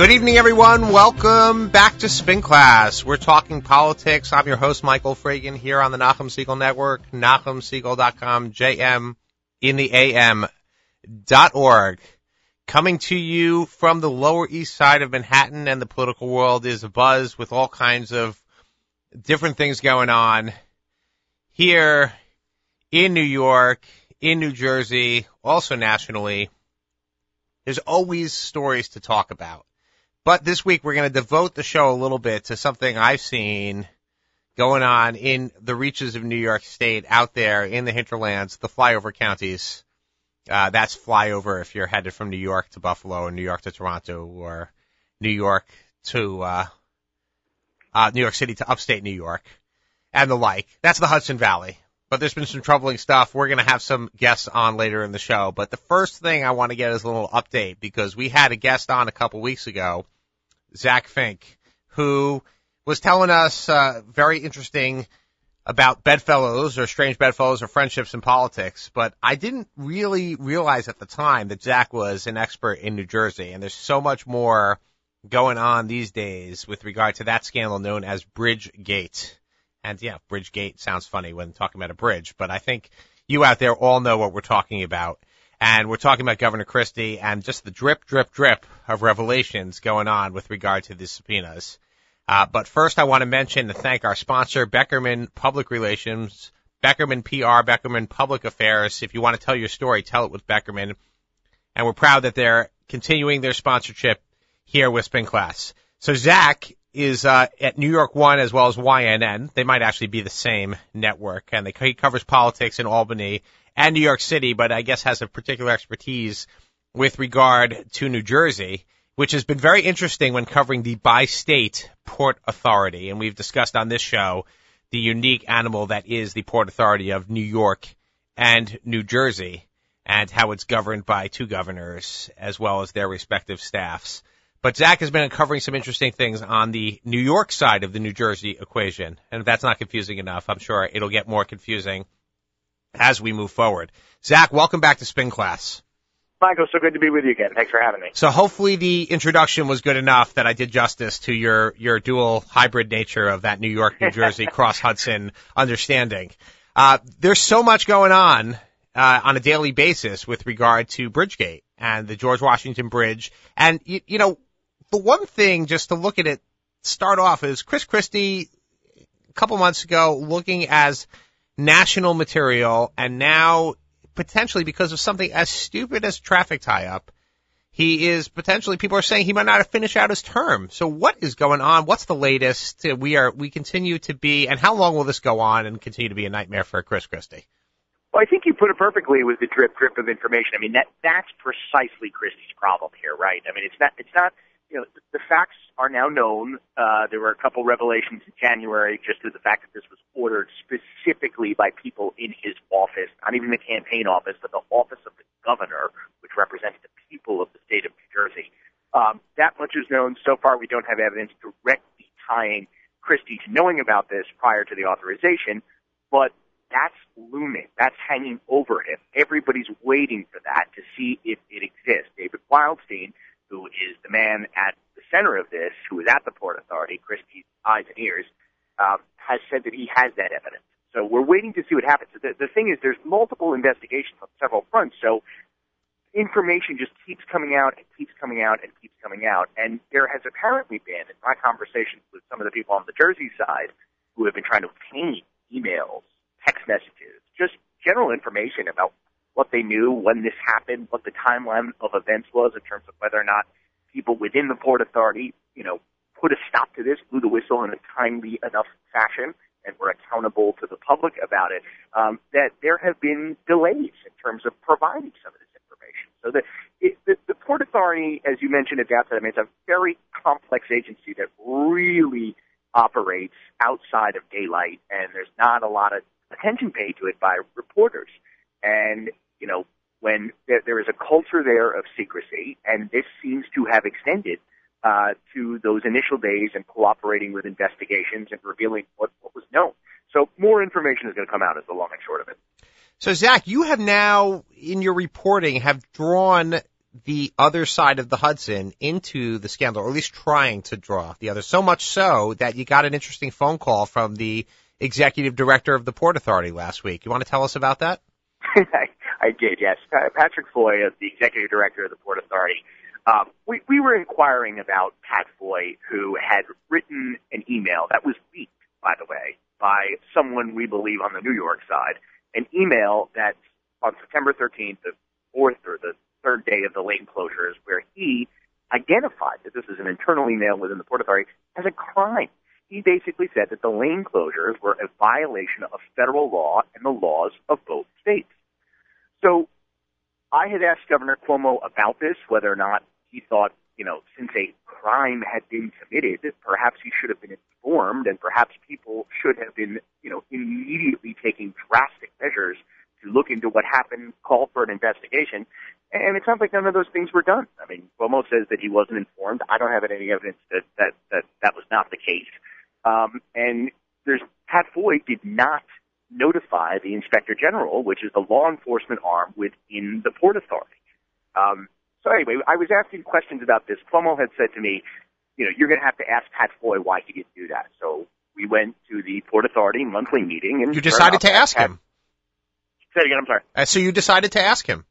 Good evening, everyone. Welcome back to Spin Class. We're talking politics. I'm your host, Michael Fragin, here on the Nachum Segal Network, NachumSegal.com, JM in the AM dot org. Coming to you from the Lower East Side of Manhattan, and the political world is abuzz with all kinds of different things going on here in New York, in New Jersey, also nationally. There's always stories to talk about. But this week we're going to devote the show a little bit to something I've seen going on in the reaches of New York State out there in the hinterlands, the flyover counties. Uh, that's flyover if you're headed from New York to Buffalo or New York to Toronto or New York to, uh, uh, New York City to upstate New York and the like. That's the Hudson Valley. But there's been some troubling stuff. We're going to have some guests on later in the show. But the first thing I want to get is a little update because we had a guest on a couple weeks ago Zack Fink, who was telling us uh, very interesting about bedfellows or strange bedfellows or friendships in politics. But I didn't really realize at the time that Zack was an expert in New Jersey, and there's so much more going on these days with regard to that scandal known as Bridgegate. And yeah, Bridgegate sounds funny when talking about a bridge, but I think you out there all know what we're talking about. And we're talking about Governor Christie and just the drip, drip, drip of revelations going on with regard to the subpoenas. Uh, but first, I want to mention and thank our sponsor, Beckerman Public Relations, Beckerman PR, Beckerman Public Affairs. If you want to tell your story, tell it with Beckerman. And we're proud that they're continuing their sponsorship here with Spin Class. So Zack is uh, at New York One as well as YNN. They might actually be the same network, and they, he covers politics in Albany and New York City, but I guess has a particular expertise with regard to New Jersey, which has been very interesting when covering the bi-state port authority. And we've discussed on this show the unique animal that is the port authority of New York and New Jersey and how it's governed by two governors as well as their respective staffs. But Zack has been uncovering some interesting things on the New York side of the New Jersey equation. And if that's not confusing enough, I'm sure it'll get more confusing as we move forward. Zack, welcome back to Spin Class. Michael, so good to be with you again. Thanks for having me. So hopefully the introduction was good enough that I did justice to your, your dual hybrid nature of that New York, New Jersey cross Hudson understanding. Uh, there's so much going on, uh, on a daily basis with regard to Bridgegate and the George Washington Bridge. And, you, you know, the one thing just to look at it, start off is Chris Christie a couple months ago looking as national material, and now potentially because of something as stupid as traffic tie-up, he is potentially people are saying he might not finish out his term. So what is going on? What's the latest? Uh, we are we continue to be, and how long will this go on and continue to be a nightmare for Chris Christie? Well, I think you put it perfectly with the drip drip of information. I mean that that's precisely Christie's problem here, right? I mean it's not it's not you know, the facts are now known. Uh, there were a couple revelations in January just through the fact that this was ordered specifically by people in his office, not even the campaign office, but the office of the governor, which represents the people of the state of New Jersey. Um, that much is known. So far, we don't have evidence directly tying Christie to knowing about this prior to the authorization, but that's looming. That's hanging over him. Everybody's waiting for that to see if it exists. David Wildstein, who is the man at the center of this, who is at the Port Authority, Christie's eyes and ears, um, has said that he has that evidence. So we're waiting to see what happens. The, the thing is, there's multiple investigations on several fronts, so information just keeps coming out and keeps coming out and keeps coming out. And there has apparently been, in my conversations with some of the people on the Jersey side, who have been trying to obtain emails, text messages, just general information about what they knew when this happened, what the timeline of events was in terms of whether or not people within the Port Authority, you know, put a stop to this, blew the whistle in a timely enough fashion, and were accountable to the public about it, um, that there have been delays in terms of providing some of this information. So the, it, the, the Port Authority, as you mentioned outset, I mean, it's a very complex agency that really operates outside of daylight, and there's not a lot of attention paid to it by reporters. And, you know, when there, there is a culture there of secrecy, and this seems to have extended uh, to those initial days and cooperating with investigations and revealing what, what was known. So more information is going to come out as the long and short of it. So Zack, you have now in your reporting have drawn the other side of the Hudson into the scandal, or at least trying to draw the other. So much so that you got an interesting phone call from the executive director of the Port Authority last week. You want to tell us about that? I, I did, yes. Patrick Foye, the executive director of the Port Authority. Um, we, we were inquiring about Pat Foye, who had written an email that was leaked, by the way, by someone we believe on the New York side, an email that on September 13th, the fourth or the third day of the lane closures, where he identified that this is an internal email within the Port Authority as a crime. He basically said that the lane closures were a violation of federal law and the laws of both states. So I had asked Governor Cuomo about this, whether or not he thought, you know, since a crime had been committed, perhaps he should have been informed and perhaps people should have been, you know, immediately taking drastic measures to look into what happened, call for an investigation. And it sounds like none of those things were done. I mean, Cuomo says that he wasn't informed. I don't have any evidence that that that, that was not the case. Um, and there's Pat Foye did not notify the Inspector General, which is the law enforcement arm within the Port Authority. Um, so anyway, I was asking questions about this. Cuomo had said to me, you know, you're going to have to ask Pat Foye why he didn't do that. So we went to the Port Authority monthly meeting, and you decided to ask Pat, him. Say it again. I'm sorry. Uh, so you decided to ask him.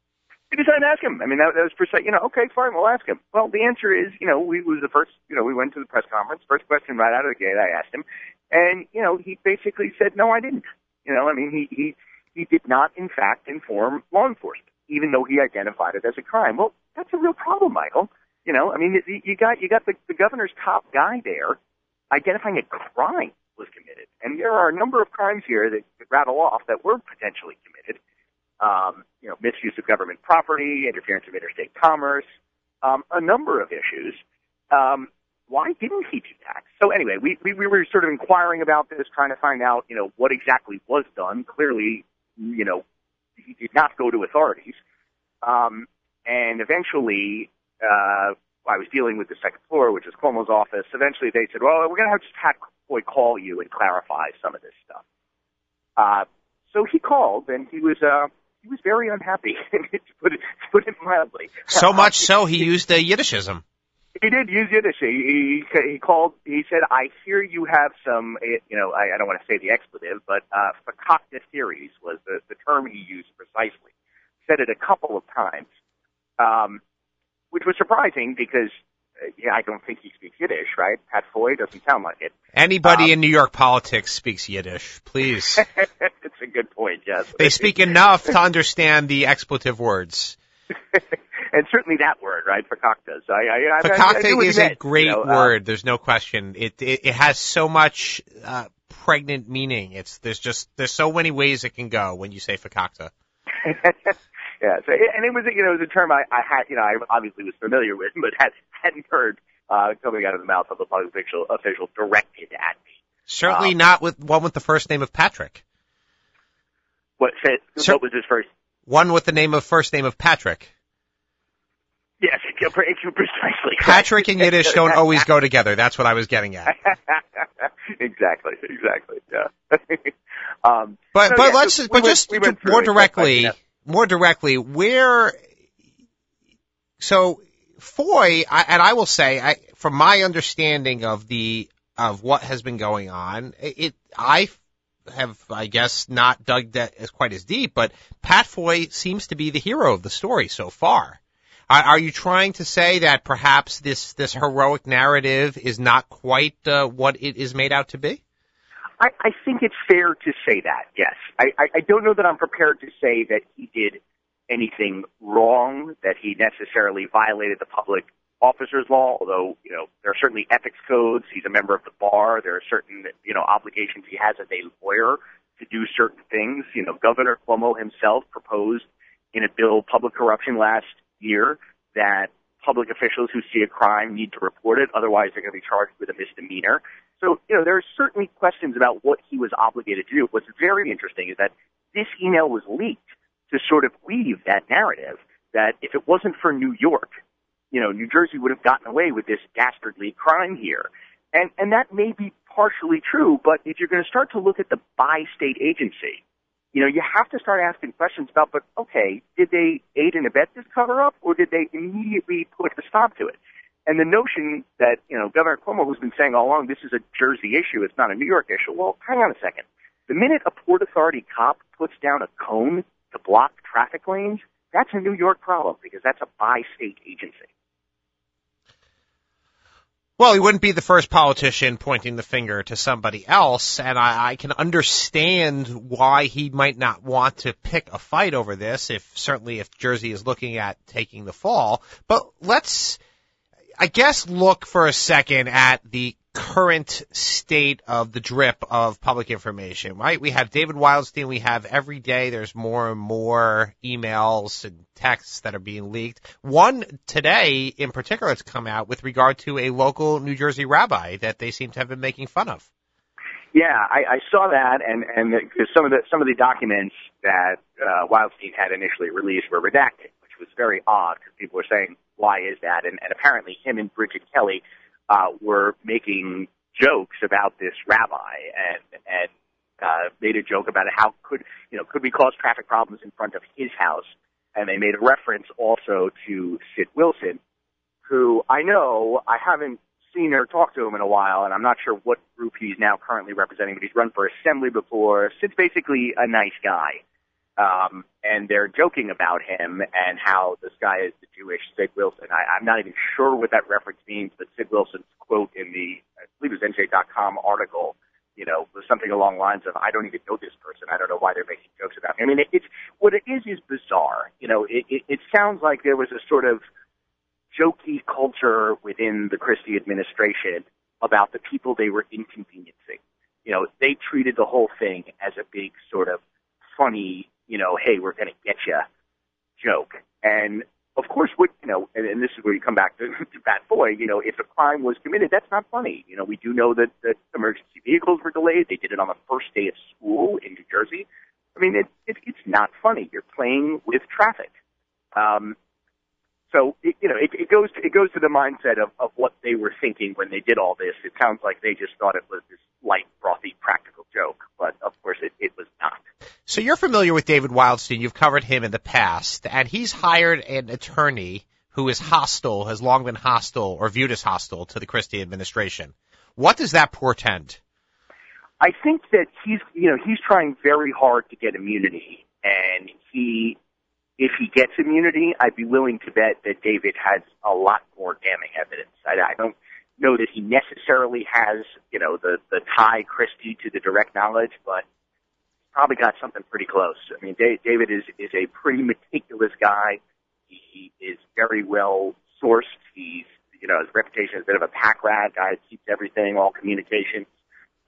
We decided to ask him. I mean, that, that was precise. You know, okay, fine, we'll ask him. Well, the answer is, you know, we was the first. You know, we went to the press conference. First question right out of the gate, I asked him, and you know, he basically said, no, I didn't. You know, I mean, he he he did not, in fact, inform law enforcement, even though he identified it as a crime. Well, that's a real problem, Michael. You know, I mean, you got you got the, the governor's top guy there identifying a crime was committed, and there are a number of crimes here that, that rattle off that were potentially committed um, you know, misuse of government property, interference of interstate commerce, um, a number of issues. Um, why didn't he do that? So anyway, we, we, we were sort of inquiring about this, trying to find out, you know, what exactly was done. Clearly, you know, he did not go to authorities. Um, and eventually, uh, I was dealing with the second floor, which is Cuomo's office. Eventually, they said, "Well, we're going to have just Pat Foye call you and clarify some of this stuff." Uh, so he called, and he was uh, he was very unhappy, to put it, to put it mildly. So much so he used a Yiddishism. He did use Yiddish. He, he, he called. He said, "I hear you have some. You know, I, I don't want to say the expletive, but uh, fakakta theories was the, the term he used precisely. Said it a couple of times, um, which was surprising because yeah, I don't think he speaks Yiddish, right? Pat Foye doesn't sound like it. Anybody um, in New York politics speaks Yiddish, please. it's a good point, yes. They speak enough to understand the expletive words. and certainly that word, right? Fakakta. So I, I, Fakakta I, I is a great you know, uh, word. Uh, there's no question. It, it, it has so much, uh, pregnant meaning. It's, there's just, there's so many ways it can go when you say Fakakta. Yeah, so and it was you know it was a term I, I had you know I obviously was familiar with, but had hadn't heard uh, coming out of the mouth of a public official, official directed at me. Certainly um, not with one with the first name of Patrick. What said, Cer- what was his first? One with the name of first name of Patrick. Yes, precisely. Patrick and Yiddish don't always go together. That's what I was getting at. exactly, exactly. Yeah. um, but so, but yeah, let's we but went, just we more directly, more directly, where, so Foye, I, and I will say, I, from my understanding of the, of what has been going on, it, I have, I guess, not dug that as quite as deep, but Pat Foye seems to be the hero of the story so far. Are, are you trying to say that perhaps this, this heroic narrative is not quite uh, what it is made out to be? I, I think it's fair to say that, yes. I, I, I don't know that I'm prepared to say that he did anything wrong, that he necessarily violated the public officer's law, although, you know, there are certainly ethics codes. He's a member of the bar. There are certain, you know, obligations he has as a lawyer to do certain things. You know, Governor Cuomo himself proposed in a bill, public corruption last year, that public officials who see a crime need to report it, otherwise they're going to be charged with a misdemeanor. So, you know, there are certainly questions about what he was obligated to do. What's very interesting is that this email was leaked to sort of weave that narrative that if it wasn't for New York, you know, New Jersey would have gotten away with this dastardly crime here. And, and that may be partially true, but if you're going to start to look at the bi-state agency, you know, you have to start asking questions about, but okay, did they aid and abet this cover up or did they immediately put a stop to it? And the notion that, you know, Governor Cuomo, who's been saying all along, this is a Jersey issue, it's not a New York issue. Well, hang on a second. The minute a Port Authority cop puts down a cone to block traffic lanes, that's a New York problem because that's a bi state agency. Well, he wouldn't be the first politician pointing the finger to somebody else, and I, I can understand why he might not want to pick a fight over this, if certainly if Jersey is looking at taking the fall. But let's, I guess, look for a second at the current state of the drip of public information, right? We have David Wildstein. We have every day there's more and more emails and texts that are being leaked. One today in particular has come out with regard to a local New Jersey rabbi that they seem to have been making fun of. Yeah, I, I saw that, and and because some of the some of the documents that uh, Wildstein had initially released were redacted, which was very odd because people were saying, "Why is that?" And, and apparently, him and Bridget Kelly uh, were making jokes about this rabbi and and uh, made a joke about. How could you know could we cause traffic problems in front of his house? And they made a reference also to Sid Wilson, who I know I haven't seen or talked to him in a while, and I'm not sure what group he's now currently representing, but he's run for assembly before. Sid's basically a nice guy. Um, and they're joking about him and how this guy is the Jewish Sid Wilson. I, I'm not even sure what that reference means, but Sid Wilson's quote in the, I believe it was NJ.com article, you know, was something along the lines of, I don't even know this person. I don't know why they're making jokes about me. I mean, it, it's, what it is is bizarre. You know, it, it, it sounds like there was a sort of jokey culture within the Christie administration about the people they were inconveniencing. You know, they treated the whole thing as a big sort of funny you know, hey, we're going to get you joke. And of course, what you know, and, and this is where you come back to, to Pat Foye. You know, if a crime was committed, that's not funny. You know, we do know that that emergency vehicles were delayed. They did it on the first day of school in New Jersey. I mean, it, it it's not funny. You're playing with traffic. Um, so it, you know, it, it goes to, it goes to the mindset of of what they were thinking when they did all this. It sounds like they just thought it was this light, frothy, practical joke, but of course, it, it was not. So you're familiar with David Wildstein. You've covered him in the past, and he's hired an attorney who is hostile, has long been hostile or viewed as hostile to the Christie administration. What does that portend? I think that he's, you know, he's trying very hard to get immunity, and he, if he gets immunity, I'd be willing to bet that David has a lot more damning evidence. I, I don't know that he necessarily has, you know, the the tie Christie to the direct knowledge, but he's probably got something pretty close. I mean, David is is a pretty meticulous guy. He is very well sourced. He's you know his reputation is a bit of a pack rat guy. Keeps everything, all communications.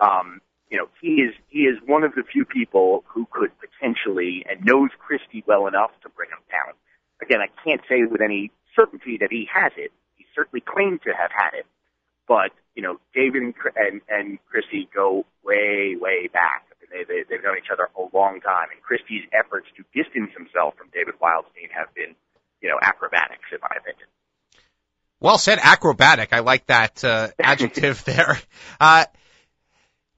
Um, you know, he is he is one of the few people who could potentially and knows Christie well enough to bring him down. Again, I can't say with any certainty that he has it. He certainly claimed to have had it, but you know, David and and, and Christie go way way back. They, they, they've known each other a long time, and Christie's efforts to distance himself from David Wildstein have been, you know, acrobatics, in my opinion. Well said, acrobatic. I like that uh, adjective there. Uh,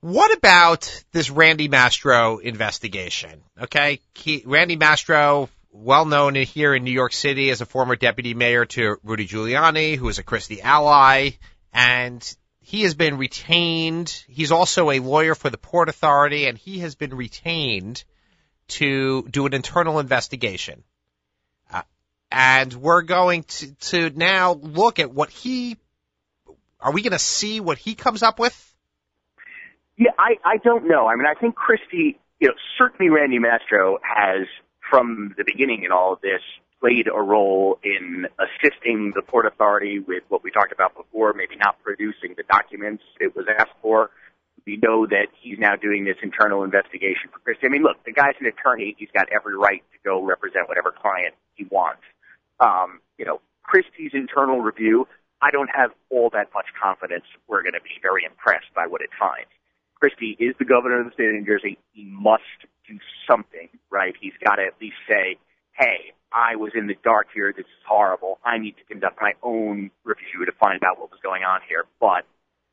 what about this Randy Mastro investigation? Okay, he, Randy Mastro, well known here in New York City as a former deputy mayor to Rudy Giuliani, who is a Christie ally, and he has been retained. He's also a lawyer for the Port Authority, and he has been retained to do an internal investigation. Uh, and we're going to, to now look at what he. Are we going to see what he comes up with? Yeah, I, I don't know. I mean, I think Christie, you know, certainly Randy Mastro has, from the beginning in all of this, played a role in assisting the Port Authority with what we talked about before, maybe not producing the documents it was asked for. We know that he's now doing this internal investigation for Christie. I mean, look, the guy's an attorney. He's got every right to go represent whatever client he wants. Um, you know, Christie's internal review, I don't have all that much confidence we're going to be very impressed by what it finds. Christie is the governor of the state of New Jersey. He must do something, right? He's got to at least say, hey, I was in the dark here. This is horrible. I need to conduct my own review to find out what was going on here. But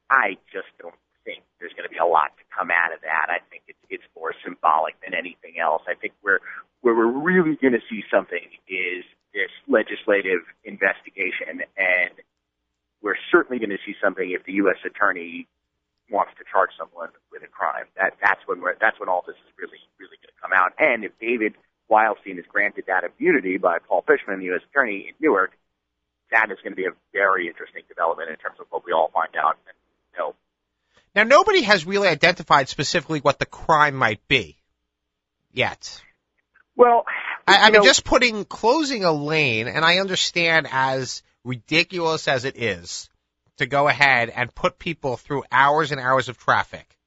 I just don't think there's going to be a lot to come out of that. I think it's it's more symbolic than anything else. I think where where we're really going to see something is this legislative investigation, and we're certainly going to see something if the U.S. attorney wants to charge someone with a crime. That that's when we're, that's when all this is really really going to come out. And if David Wildstein is granted that immunity by Paul Fishman, the U.S. attorney in Newark, that is going to be a very interesting development in terms of what we all find out and know. Now, nobody has really identified specifically what the crime might be yet. Well, I, I mean, know, just putting closing a lane, and I understand as ridiculous as it is to go ahead and put people through hours and hours of traffic.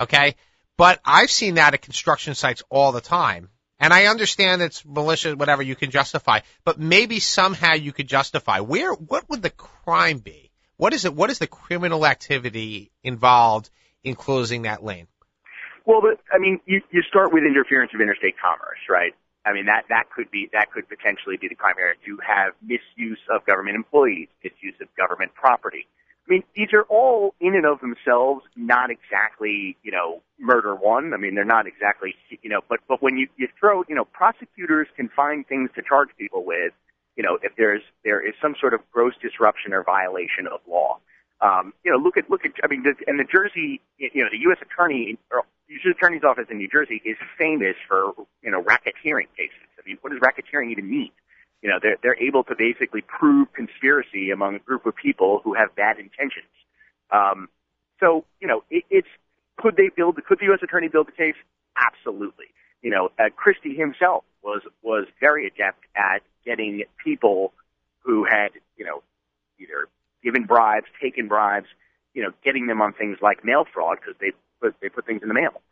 Okay? But I've seen that at construction sites all the time. And I understand it's malicious, whatever you can justify, but maybe somehow you could justify where, what would the crime be? What is it, what is the criminal activity involved in closing that lane? Well, but, I mean, you, you start with interference of interstate commerce, right? I mean, that, that could be, that could potentially be the crime area. You have misuse of government employees, misuse of government property. I mean, these are all in and of themselves not exactly, you know, murder one. I mean, they're not exactly, you know, but, but when you, you throw, you know, prosecutors can find things to charge people with, you know, if there's, there is some sort of gross disruption or violation of law. Um, you know, look at, look at, I mean, the, and the Jersey, you know, the U.S. attorney, or the U.S. attorney's office in New Jersey is famous for, you know, racketeering cases. I mean, what does racketeering even mean? You know, they're, they're able to basically prove conspiracy among a group of people who have bad intentions. Um, so, you know, it, it's, could they build, could the U.S. attorney build the case? Absolutely. You know, uh, Christie himself was, was very adept at getting people who had, given bribes, taken bribes, you know, getting them on things like mail fraud because they put, they put things in the mail.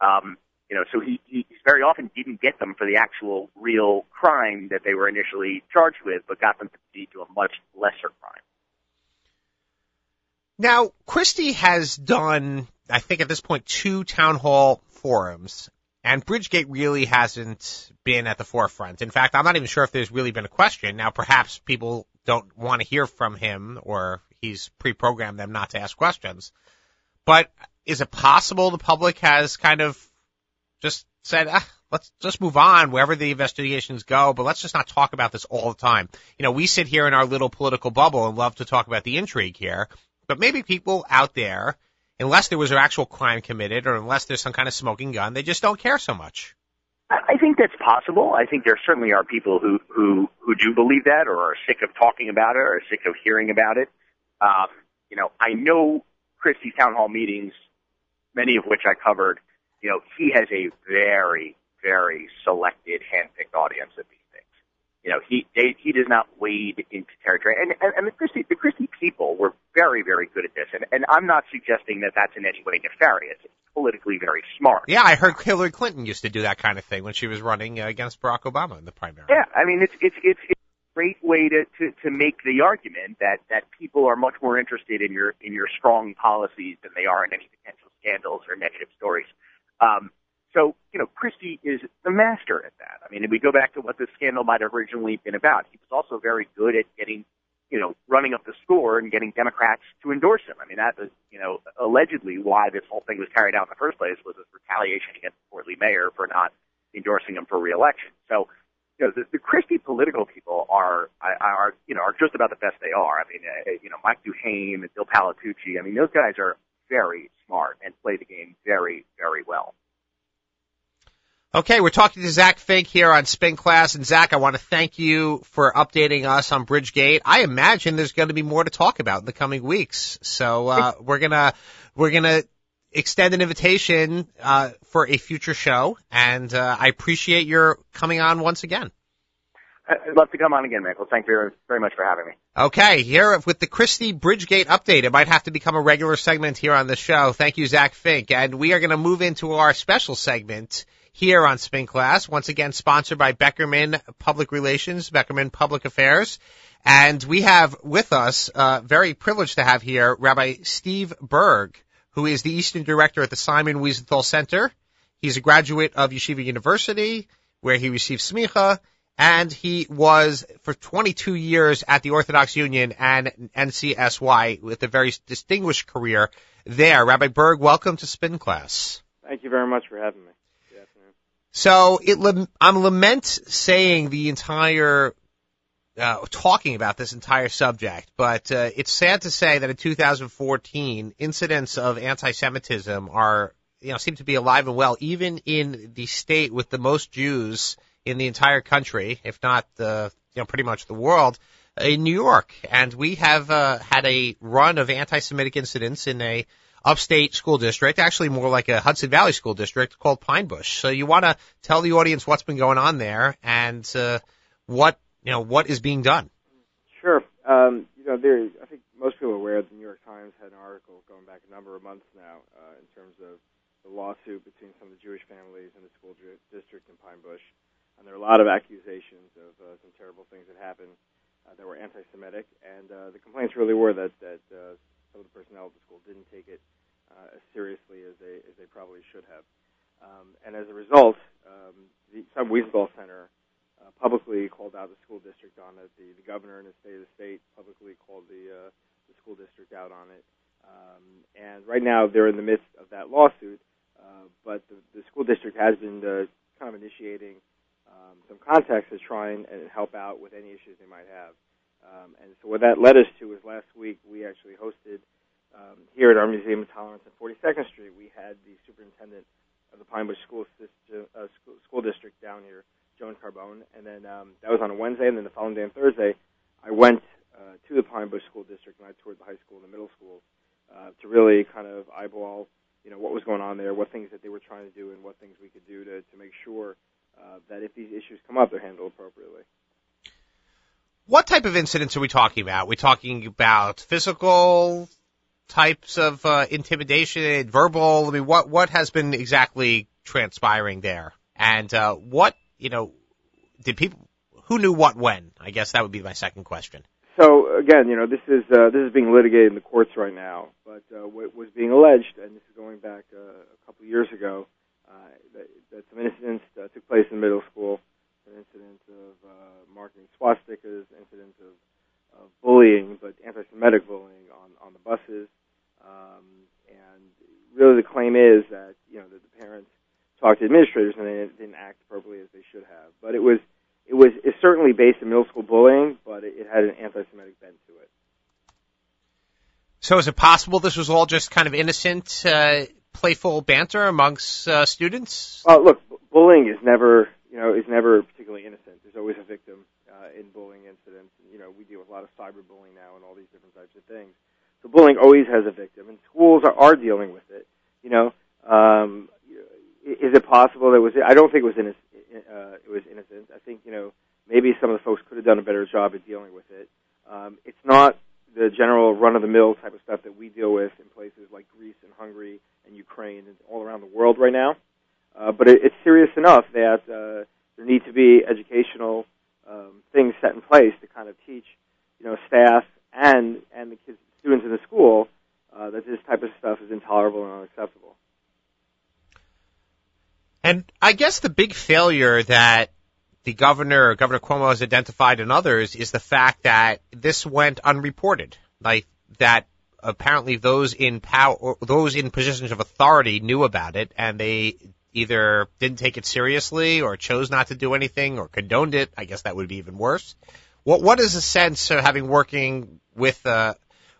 Um, you know, so he, he very often didn't get them for the actual real crime that they were initially charged with, but got them to plead to a much lesser crime. Now, Christie has done, I think at this point, two town hall forums, and Bridgegate really hasn't been at the forefront. In fact, I'm not even sure if there's really been a question. Now, perhaps people don't want to hear from him, or he's pre-programmed them not to ask questions. But is it possible the public has kind of just said, ah, let's just move on wherever the investigations go, but let's just not talk about this all the time. You know, we sit here in our little political bubble and love to talk about the intrigue here, but maybe people out there, unless there was an actual crime committed or unless there's some kind of smoking gun, they just don't care so much. I think that's possible. I think there certainly are people who who who do believe that, or are sick of talking about it, or are sick of hearing about it. Um, you know, I know Christie's town hall meetings, many of which I covered you know, he has a very, very selected, handpicked audience of these things. You know, he they, he does not wade into territory, and and, and the Christie the Christie people were very, very good at this, and and I'm not suggesting that that's in any way nefarious. It's politically very smart. Yeah, I heard Hillary Clinton used to do that kind of thing when she was running uh, against Barack Obama in the primary. Yeah, I mean, it's it's it's. it's a Great way to, to to make the argument that that people are much more interested in your in your strong policies than they are in any potential scandals or negative stories. Um, so, you know, Christie is the master at that. I mean, if we go back to what this scandal might have originally been about, he was also very good at getting, you know, running up the score and getting Democrats to endorse him. I mean, that was, you know, allegedly why this whole thing was carried out in the first place was this retaliation against the Fort mayor for not endorsing him for reelection. So, you know, the, the Christie political people are, are, you know, are just about the best they are. I mean, uh, you know, Mike DuHaime and Bill Palatucci. I mean, those guys are very smart and play the game very, very well. Okay, we're talking to Zack Fink here on Spin Class, and Zack, I want to thank you for updating us on Bridgegate. I imagine there's going to be more to talk about in the coming weeks, so uh, we're gonna we're gonna extend an invitation uh, for a future show, and uh, I appreciate your coming on once again. I'd love to come on again, Michael. Thank you very much for having me. Okay, here with the Christie Bridgegate update, it might have to become a regular segment here on the show. Thank you, Zack Fink. And we are going to move into our special segment here on Spin Class, once again sponsored by Beckerman Public Relations, Beckerman Public Affairs. And we have with us, uh, very privileged to have here, Rabbi Steve Burg, who is the Eastern Director at the Simon Wiesenthal Center. He's a graduate of Yeshiva University, where he received smicha and he was for 22 years at the Orthodox Union and NCSY with a very distinguished career there. Rabbi Burg, welcome to Spin Class. Thank you very much for having me. So it, I'm lament saying the entire, uh, talking about this entire subject, but uh, it's sad to say that in 2014, incidents of anti-Semitism are, you know, seem to be alive and well, even in the state with the most Jews in the entire country, if not the, you know, pretty much the world, in New York. And we have uh, had a run of anti-Semitic incidents in a upstate school district, actually more like a Hudson Valley school district called Pine Bush. So you want to tell the audience what's been going on there and uh, what you know what is being done. Sure. Um, you know, there. I think most people are aware the New York Times had an article going back a number of months now uh, in terms of the lawsuit between some of the Jewish families and the school district in Pine Bush, and there are a lot of accusations of uh, some terrible things that happened uh, that were anti-Semitic, and uh, the complaints really were that that uh, some of the personnel at the school didn't take it uh, as seriously as they as they probably should have. Um, and as a result, um, the Sam Wiesenthal Center uh, publicly called out the school district on it. The, the governor in the state of the state publicly called the, uh, the school district out on it. Um, and right now they're in the midst of that lawsuit. Uh, but the, the school district has been uh, kind of initiating um, some contacts to try and, and help out with any issues they might have. Um, and so what that led us to was last week we actually hosted um, here at our Museum of Tolerance on 42nd Street. We had the superintendent of the Pine Bush School, System, uh, school, school District down here, Joan Carbone, and then um, that was on a Wednesday, and then the following day on Thursday, I went uh, to the Pine Bush School District and I toured the high school and the middle schools uh, to really kind of eyeball, you know, what was going on there, what things that they were trying to do, and what things we could do to to make sure uh, that if these issues come up, they're handled appropriately. What type of incidents are we talking about? We're talking about physical types of uh, intimidation, verbal. I mean, what what has been exactly transpiring there, and uh, what you know did people who knew what when? I guess that would be my second question. So again, you know, this is uh, this is being litigated in the courts right now, but uh, what was being alleged, and this is going back uh, a couple of years ago, uh, that, that some incidents uh, took place in middle school an incident of uh, marketing swastikas, incidents of, of bullying, but anti-Semitic bullying on, on the buses. Um, and really the claim is that, you know, that the parents talked to administrators and they didn't act appropriately as they should have. But it was, it was it's certainly based in middle school bullying, but it, it had an anti-Semitic bent to it. So is it possible this was all just kind of innocent, uh, playful banter amongst uh, students? Uh, look, bullying is never you know, is never particularly innocent. There's always a victim uh, in bullying incidents. You know, we deal with a lot of cyberbullying now and all these different types of things. So bullying always has a victim, and schools are, are dealing with it. You know, um, is it possible that was? I don't think it was innocent. Uh, it was innocent. I think you know maybe some of the folks could have done a better job at dealing with it. Um, it's not the general run-of-the-mill type of stuff that we deal with in places like Greece and Hungary and Ukraine and all around the world right now. Uh, but it, it's serious enough that uh, there need to be educational um, things set in place to kind of teach, you know, staff and and the kids, students in the school uh, that this type of stuff is intolerable and unacceptable. And I guess the big failure that the governor, Governor Cuomo, has identified and others is the fact that this went unreported. Like that apparently those in power, those in positions of authority knew about it and they either didn't take it seriously or chose not to do anything or condoned it. I guess that would be even worse. What what is the sense of having working with uh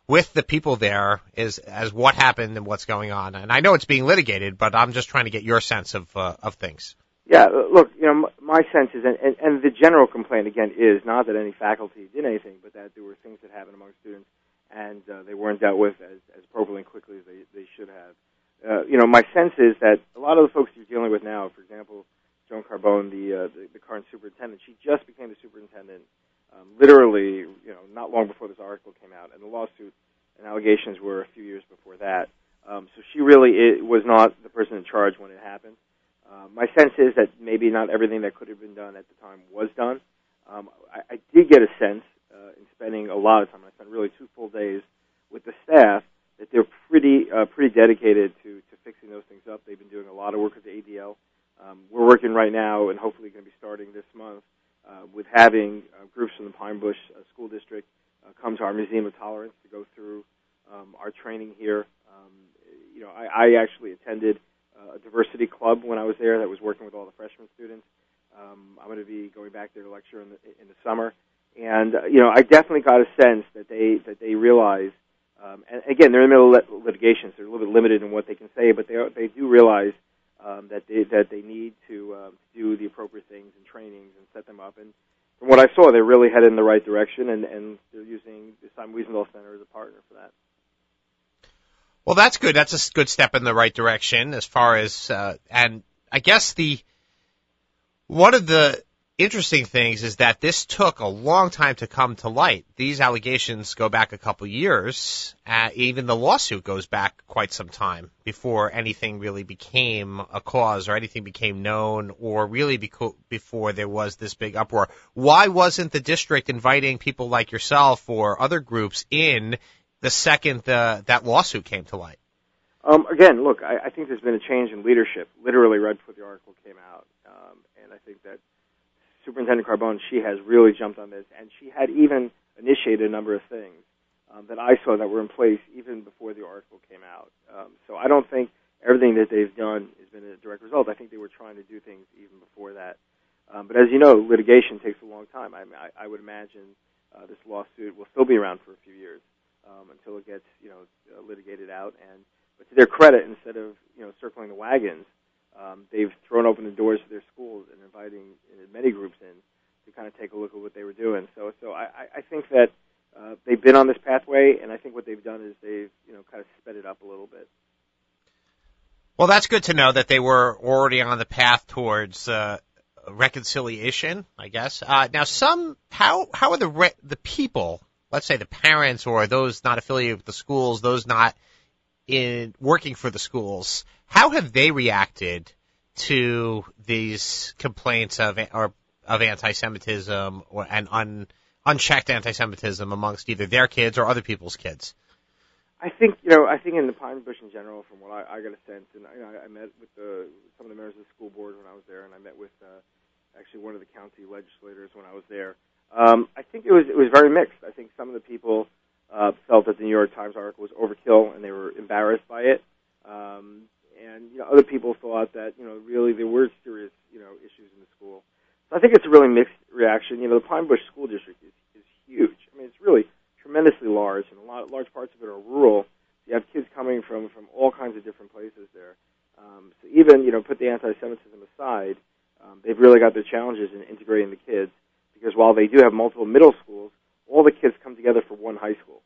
with the people there is as what happened and what's going on? And I know it's being litigated, but I'm just trying to get your sense of uh, of things. Yeah, look, you know, my sense is, and, and, and the general complaint again is not that any faculty did anything, but that there were things that happened among students and uh, they weren't dealt with as, as appropriately and quickly as they, they should have uh, you know, my sense is that a lot of the folks you're dealing with now, for example, Joan Carbone, the, uh, the the current superintendent, she just became the superintendent um, literally, you know, not long before this article came out, and the lawsuit and allegations were a few years before that. Um, so she really it, was not the person in charge when it happened. Uh, my sense is that maybe not everything that could have been done at the time was done. Um, I, I did get a sense uh, in spending a lot of time. I spent really two full days with the staff that they're pretty uh, pretty dedicated to to fixing those things up. They've been doing a lot of work with the ADL. Um, we're working right now, and hopefully going to be starting this month uh, with having uh, groups from the Pine Bush uh, School District uh, come to our Museum of Tolerance to go through um, our training here. Um, you know, I, I actually attended uh, a diversity club when I was there that was working with all the freshman students. Um, I'm going to be going back there to lecture in the, in the summer, and uh, you know, I definitely got a sense that they that they realize. Um, and again, they're in the middle of litigation, so they're a little bit limited in what they can say, but they are, they do realize um, that they that they need to uh, do the appropriate things and trainings and set them up. And from what I saw, they're really headed in the right direction, and, and they're using the Simon Wiesenthal Center as a partner for that. Well, that's good. That's a good step in the right direction as far as, uh, and I guess the, one of the interesting things is that this took a long time to come to light. These allegations go back a couple years. Uh, even the lawsuit goes back quite some time before anything really became a cause or anything became known or really beco- before there was this big uproar. Why wasn't the district inviting people like yourself or other groups in the second the, that lawsuit came to light? Um, again, look, I, I think there's been a change in leadership, literally right before the article came out, um, and I think that Superintendent Carbone, she has really jumped on this, and she had even initiated a number of things um, that I saw that were in place even before the article came out. Um, so I don't think everything that they've done has been a direct result. I think they were trying to do things even before that. Um, but as you know, litigation takes a long time. I, I, I would imagine uh, this lawsuit will still be around for a few years um, until it gets you know uh, litigated out. And but to their credit, instead of you know circling the wagons, um, they've thrown open the doors of their schools and inviting uh, many groups in to kind of take a look at what they were doing. So so I, I think that uh, they've been on this pathway, and I think what they've done is they've you know kind of sped it up a little bit. Well, that's good to know that they were already on the path towards uh, reconciliation, I guess. Uh, now, some how how are the re- the people let's say the parents or those not affiliated with the schools, those not in working for the schools, how have they reacted to these complaints of or of anti-Semitism or and un, unchecked anti-Semitism amongst either their kids or other people's kids? I think you know. I think in the Pine Bush in general, from what I, I got a sense, and you know, I met with the, some of the members of the school board when I was there, and I met with uh, actually one of the county legislators when I was there. Um, I think it was it was very mixed. I think some of the people uh, felt that the New York Times article was overkill and they were embarrassed by it. Um, and you know, other people thought that you know really there were serious you know issues in the school. So I think it's a really mixed reaction. You know, the Pine Bush School District is, is huge. I mean, it's really tremendously large, and a lot large parts of it are rural. You have kids coming from from all kinds of different places there. Um, so even you know, put the anti-Semitism aside, um, they've really got their challenges in integrating the kids because while they do have multiple middle schools, all the kids come together for one high school.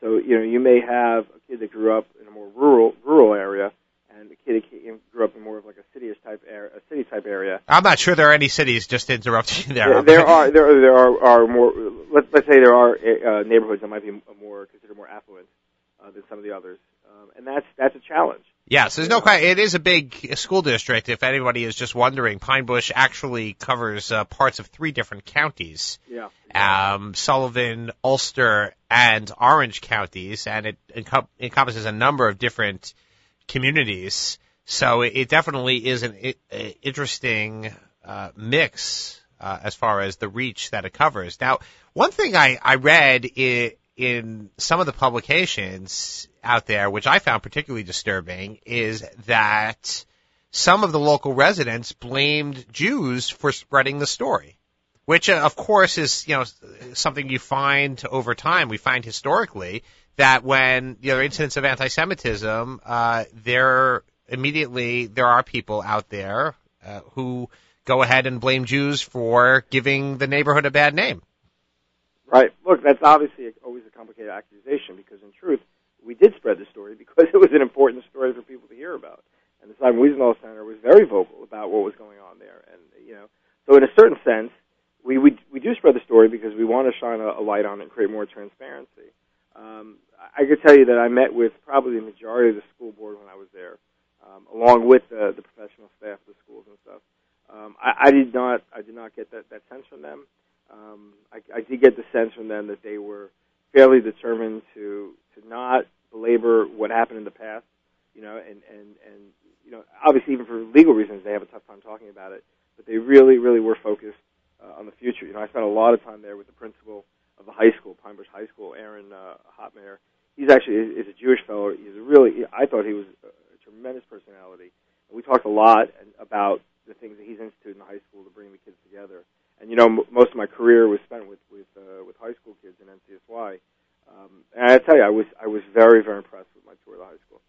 So you know you may have a kid that grew up in a more rural rural area, and a kid grew up in more of like a city type area, a city type area. I'm not sure there are any cities. Just interrupting interrupt you there. There, there are there there are, are more. Let, let's say there are uh, neighborhoods that might be more considered more affluent uh, than some of the others, um, and that's that's a challenge. Yes, there's no question. It is a big school district. If anybody is just wondering, Pine Bush actually covers uh, parts of three different counties. Yeah. Um, Sullivan, Ulster, and Orange counties, and it encompasses a number of different communities. So it, it definitely is an interesting uh, mix uh, as far as the reach that it covers. Now, one thing I, I read in, in some of the publications out there, which I found particularly disturbing, is that some of the local residents blamed Jews for spreading the story, which uh, of course is, you know, something you find over time. We find historically that when there are incidents of anti-Semitism, uh, there immediately there are people out there uh, who go ahead and blame Jews for giving the neighborhood a bad name. Right. Look, that's obviously always a complicated accusation because in truth, we did spread the story because it was an important story for people to hear about. And the Simon Wiesenthal Center was very vocal about what was going on there. And, you know, so in a certain sense, we, we, we do spread the story because we want to shine a, a light on it and create more transparency. Um, I could tell you that I met with probably the majority of the school board when I was there, um, along with the, the professional staff the schools and stuff. Um, I, I did not I did not get that, that sense from them. Um, I, I did get the sense from them that they were fairly determined to to not belabor what happened in the past, you know, and and and you know, obviously even for legal reasons they have a tough time talking about it, but they really really were focused uh, on the future. You know, I spent a lot of time there with the principal of the high school, Pine Bush High School, Aaron uh. He's actually is, a Jewish fellow. He's a really I thought he was a tremendous personality, we talked a lot about the things that he's instituted in high school to bring the kids together. And you know, m- most of my career was spent with with uh, with high school kids in NCSY. Um, and I tell you, I was I was very very impressed with my tour of the high school.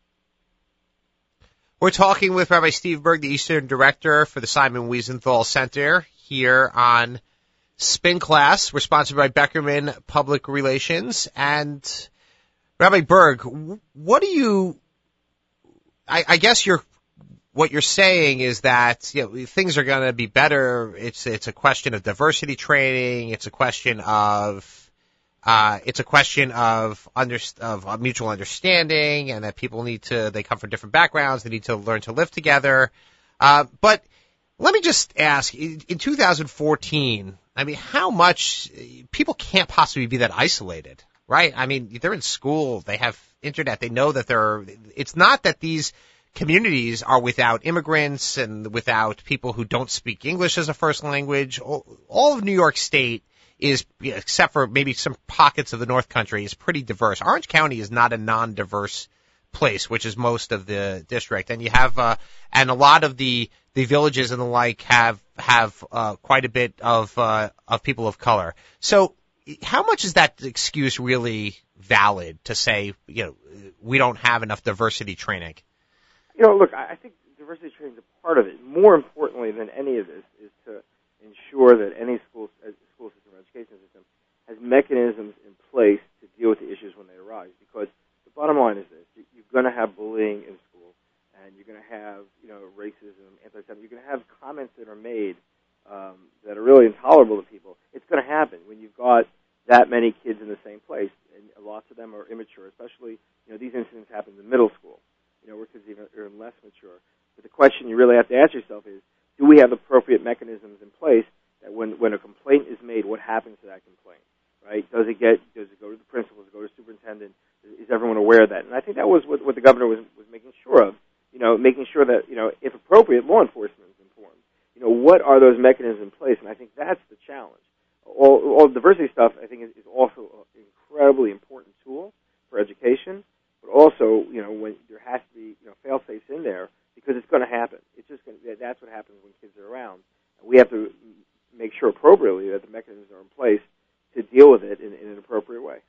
We're talking with Rabbi Steve Burg, the Eastern Director for the Simon Wiesenthal Center here on Spin Class. We're sponsored by Beckerman Public Relations. And Rabbi Burg, what do you, I, I guess you're, what you're saying is that you know, things are going to be better. It's it's a question of diversity training. It's a question of uh, it's a question of under, of mutual understanding and that people need to, they come from different backgrounds, they need to learn to live together. Uh, but let me just ask, in, in 2014, I mean, how much, people can't possibly be that isolated, right? I mean, they're in school, they have internet, they know that they're, it's not that these communities are without immigrants and without people who don't speak English as a first language. All, all of New York State is, except for maybe some pockets of the North Country, is pretty diverse. Orange County is not a non-diverse place, which is most of the district, and you have, uh, and a lot of the the villages and the like have have uh, quite a bit of uh, of people of color. So, how much is that excuse really valid to say, you know, we don't have enough diversity training? You know, look, I think diversity training is a part of it. More importantly than any of this is to ensure that any school school system or education system has mechanisms in place to deal with the issues when they arise. Because the bottom line is this: you're going to have bullying you're going to have you know racism, anti-Semitism. You're going to have comments that are made um, that are really intolerable to people. It's going to happen when you've got that many kids in the same place, and lots of them are immature. Especially, you know, these incidents happen in middle school, you know, where kids even are less mature. But the question you really have to ask yourself is: Do we have appropriate mechanisms in place that when when a complaint is made, what happens to that complaint? Right? Does it get does it go to the principal? Does it go to the superintendent? Is everyone aware of that? And I think that was what, what the governor was was making sure of. You know, making sure that you know, if appropriate, law enforcement is informed. You know, what are those mechanisms in place? And I think that's the challenge. All, all diversity stuff, I think, is, is also an incredibly important tool for education, but also, you know, when there has to be, you know, fail safes in there because it's going to happen. It's just going to, that's what happens when kids are around. We have to make sure appropriately that the mechanisms are in place to deal with it in, in an appropriate way.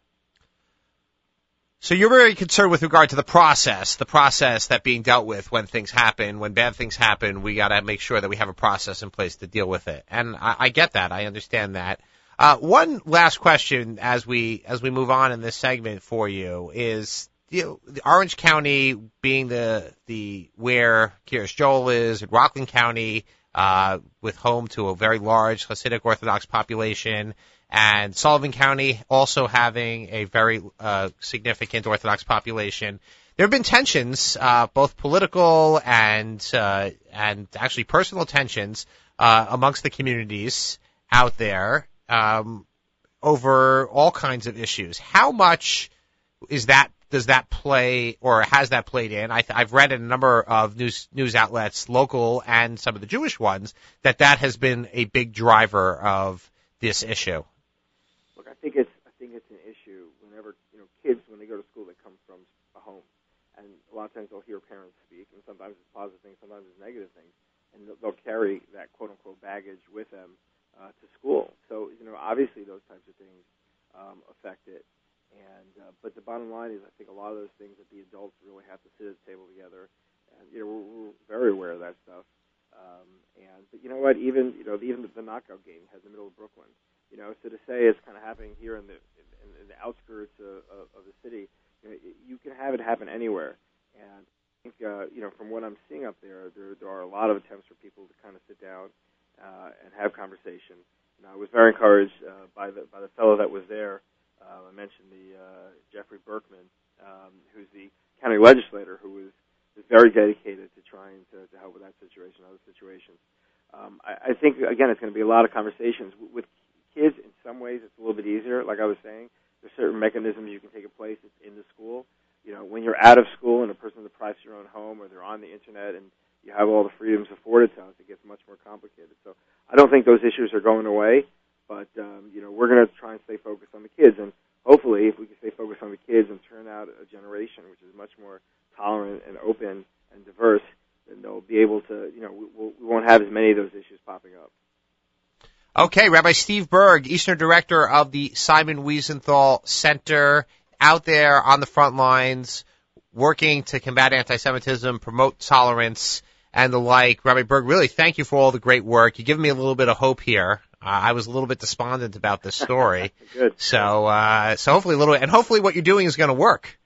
So you're very concerned with regard to the process, the process that being dealt with when things happen, when bad things happen, we got to make sure that we have a process in place to deal with it. And I, I get that, I understand that. Uh, one last question as we as we move on in this segment for you is you know, the Orange County being the the where Kiryas Joel is, and Rockland County uh, with home to a very large Hasidic Orthodox population, and Sullivan County also having a very uh, significant Orthodox population. There have been tensions, uh, both political and uh, and actually personal tensions uh, amongst the communities out there um, over all kinds of issues. How much is that does that play or has that played in? I, have read in a number of news news outlets, local and some of the Jewish ones, that that has been a big driver of this issue. Think it's I think it's an issue whenever you know kids when they go to school they come from a home, and a lot of times they'll hear parents speak, and sometimes it's positive things, sometimes it's negative things, and they'll carry that quote unquote baggage with them uh, to school. So you know obviously those types of things um, affect it. And uh, but the bottom line is, I think a lot of those things that the adults really have to sit at the table together, and you know we're, we're very aware of that stuff. Um, and but you know what, even you know even the, the knockout game has the middle of Brooklyn. You know, so to say it's kind of happening here in the in, in the outskirts of, of, of the city, you, know, you can have it happen anywhere. And I think uh, you know from what I'm seeing up there, there there are a lot of attempts for people to kind of sit down uh, and have conversation. And I was very encouraged uh, by the by the fellow that was there uh, I mentioned the uh, Jeffrey Berkman, um, who's the county legislator who was, is very dedicated to trying to, to help with that situation other situations. Um, I, I think again, it's going to be a lot of conversations with kids. In some ways, it's a little bit easier. Like I was saying, there's certain mechanisms you can take in place in the school. You know, when you're out of school and a person's deprived of your own home, or they're on the internet and you have all the freedoms afforded to us, it gets much more complicated. So I don't think those issues are going away. But um, you know, we're going to try and stay focused on the kids, and hopefully, if we can stay focused on the kids and turn out a generation which is much more tolerant and open and diverse, then they'll be able to, you know, we, we won't have as many of those issues popping up. Okay, Rabbi Steve Burg, Eastern Director of the Simon Wiesenthal Center, out there on the front lines, working to combat anti-Semitism, promote tolerance, and the like. Rabbi Burg, really thank you for all the great work. You've given me a little bit of hope here. Uh, I was a little bit despondent about this story. Good. So, uh, so hopefully a little, bit and hopefully what you're doing is going to work.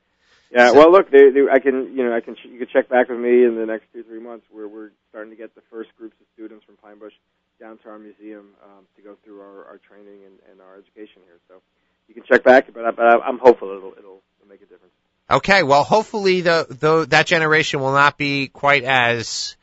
Yeah, well, look, they, they, I can, you know, I can, you can check back with me in the next two, three months where we're starting to get the first groups of students from Pine Bush down to our museum um, to go through our, our training and, and our education here. So you can check back, but, I, but I'm hopeful it'll, it'll, it'll make a difference. Okay, well, hopefully the, the that generation will not be quite as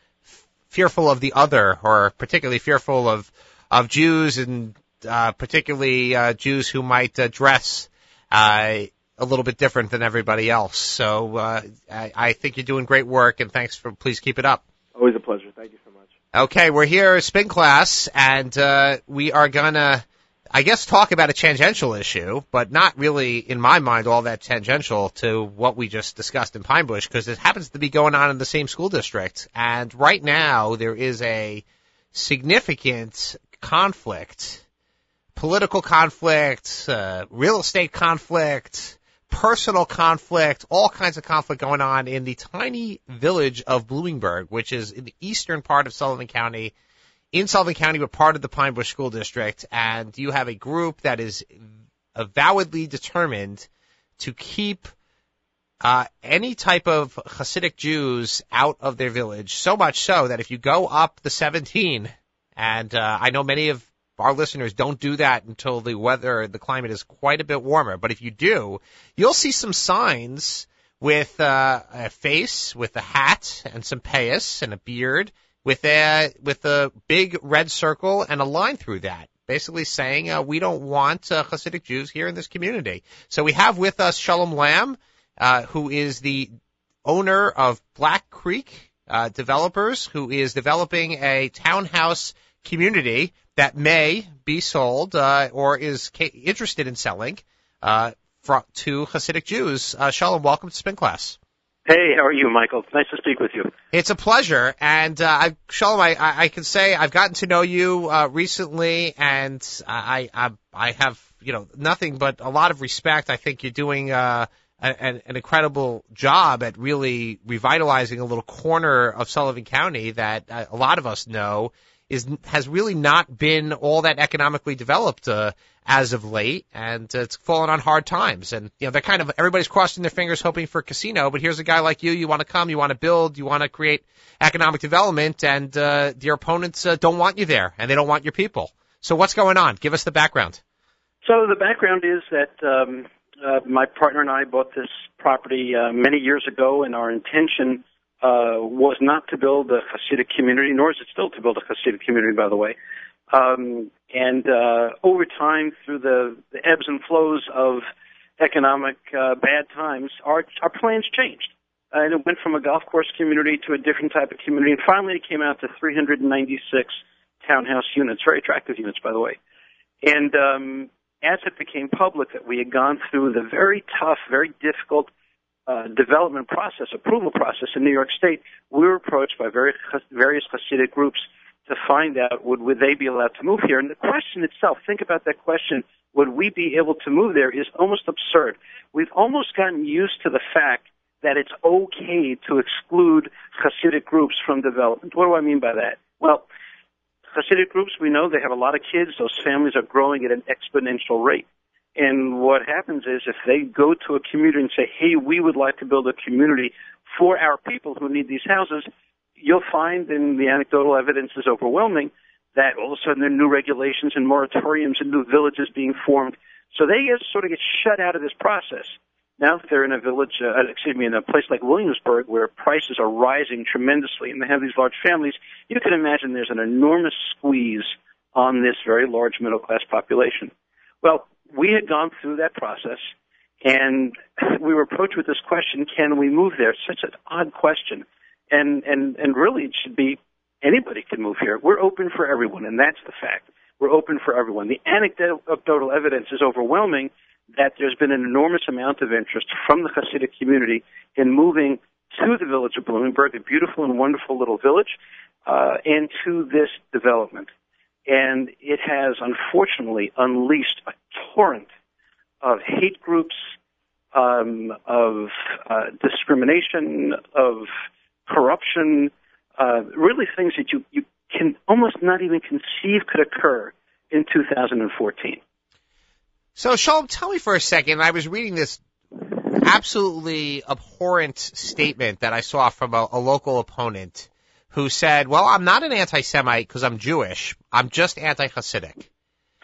fearful of the other, or particularly fearful of of Jews, and uh, particularly uh, Jews who might uh, dress uh, a little bit different than everybody else. So uh, I, I think you're doing great work, and thanks for please keep it up. Always a pleasure. Thank you so much. Okay, we're here spin class, and uh, we are gonna, I guess, talk about a tangential issue, but not really, in my mind, all that tangential to what we just discussed in Pine Bush, because it happens to be going on in the same school district. And right now, there is a significant conflict, political conflict, uh, real estate conflict, personal conflict, all kinds of conflict going on in the tiny village of Bloomingburg, which is in the eastern part of Sullivan County, in Sullivan County, but part of the Pine Bush School District. And you have a group that is avowedly determined to keep uh, any type of Hasidic Jews out of their village. So much so that if you go up the 17, and uh, I know many of our listeners don't do that until the weather, the climate is quite a bit warmer. But if you do, you'll see some signs with uh, a face, with a hat, and some payas and a beard, with a with a big red circle and a line through that, basically saying uh, we don't want uh, Hasidic Jews here in this community. So we have with us Shalom Lamm, uh, who is the owner of Black Creek uh, Developers, who is developing a townhouse community that may be sold uh, or is ca- interested in selling uh, fr- to Hasidic Jews. Uh, Shalom, welcome to Spin Class. Hey, how are you, Michael? Nice to speak with you. It's a pleasure, and uh, I, Shalom, I, I I can say I've gotten to know you uh, recently, and I, I I have you know nothing but a lot of respect. I think you're doing uh, an, an incredible job at really revitalizing a little corner of Sullivan County that uh, a lot of us know is has really not been all that economically developed uh, as of late, and uh, it's fallen on hard times. And you know, they're kind of everybody's crossing their fingers hoping for a casino. But here's a guy like you: you want to come, you want to build, you want to create economic development, and uh, your opponents uh, don't want you there, and they don't want your people. So what's going on? Give us the background. So the background is that um, uh, my partner and I bought this property uh, many years ago, and our intention uh, was not to build a Hasidic community, nor is it still to build a Hasidic community, by the way. Um, and uh, over time, through the, the ebbs and flows of economic uh, bad times, our our plans changed, and it went from a golf course community to a different type of community, and finally it came out to 396 townhouse units, very attractive units, by the way. And um, as it became public that we had gone through the very tough, very difficult uh, development process, approval process in New York State, we were approached by very, various Hasidic groups to find out would, would they be allowed to move here. And the question itself, think about that question, would we be able to move there, is almost absurd. We've almost gotten used to the fact that it's okay to exclude Hasidic groups from development. What do I mean by that? Well, Hasidic groups, we know they have a lot of kids. Those families are growing at an exponential rate. And what happens is if they go to a community and say, hey, we would like to build a community for our people who need these houses, you'll find, and the anecdotal evidence is overwhelming, that all of a sudden there are new regulations and moratoriums and new villages being formed. So they get, sort of get shut out of this process. Now if they're in a village, uh, excuse me, in a place like Williamsburg where prices are rising tremendously and they have these large families, you can imagine there's an enormous squeeze on this very large middle class population. Well, we had gone through that process and we were approached with this question, can we move there? It's such an odd question. And, and, and really it should be anybody can move here. We're open for everyone and that's the fact. We're open for everyone. The anecdotal evidence is overwhelming that there's been an enormous amount of interest from the Hasidic community in moving to the village of Bloomingburg, a beautiful and wonderful little village, uh, and to this development. And it has unfortunately unleashed a torrent of hate groups, um, of uh, discrimination, of corruption, uh, really things that you, you can almost not even conceive could occur in 2014. So, Shalom, tell me for a second. I was reading this absolutely abhorrent statement that I saw from a, a local opponent who said, "Well, I'm not an anti-Semite because I'm Jewish. I'm just anti-Hasidic."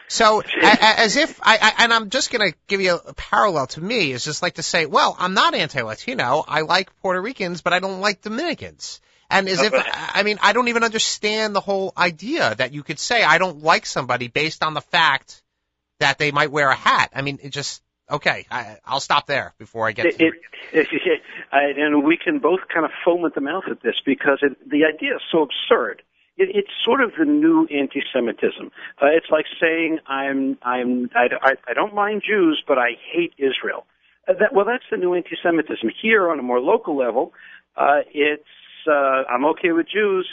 So, a- as if I, I and I'm just going to give you a parallel to me is just like to say, "Well, I'm not anti-Latino. I like Puerto Ricans, but I don't like Dominicans." And as if I mean, I don't even understand the whole idea that you could say I don't like somebody based on the fact that they might wear a hat. I mean, it just okay. I, I'll stop there before I get It, to it, it, I, and we can both kind of foam at the mouth at this because it, the idea is so absurd. It, it's sort of the new anti-Semitism. Uh, it's like saying I'm I'm I, I, I don't mind Jews, but I hate Israel. Uh, that, well, that's the new anti-Semitism. Here, on a more local level, uh, it's uh, I'm okay with Jews,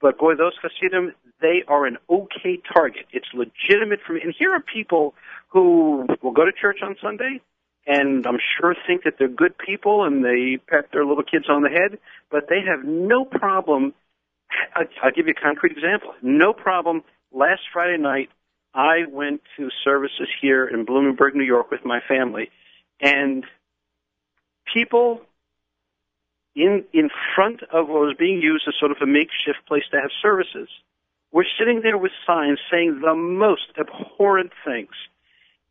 but boy, those Hasidim, they are an okay target. It's legitimate for me. And here are people who will go to church on Sunday, and I'm sure think that they're good people and they pat their little kids on the head, but they have no problem. I'll give you a concrete example. No problem. Last Friday night, I went to services here in Bloomingburg, New York with my family, and people in in front of what was being used as sort of a makeshift place to have services were sitting there with signs saying the most abhorrent things.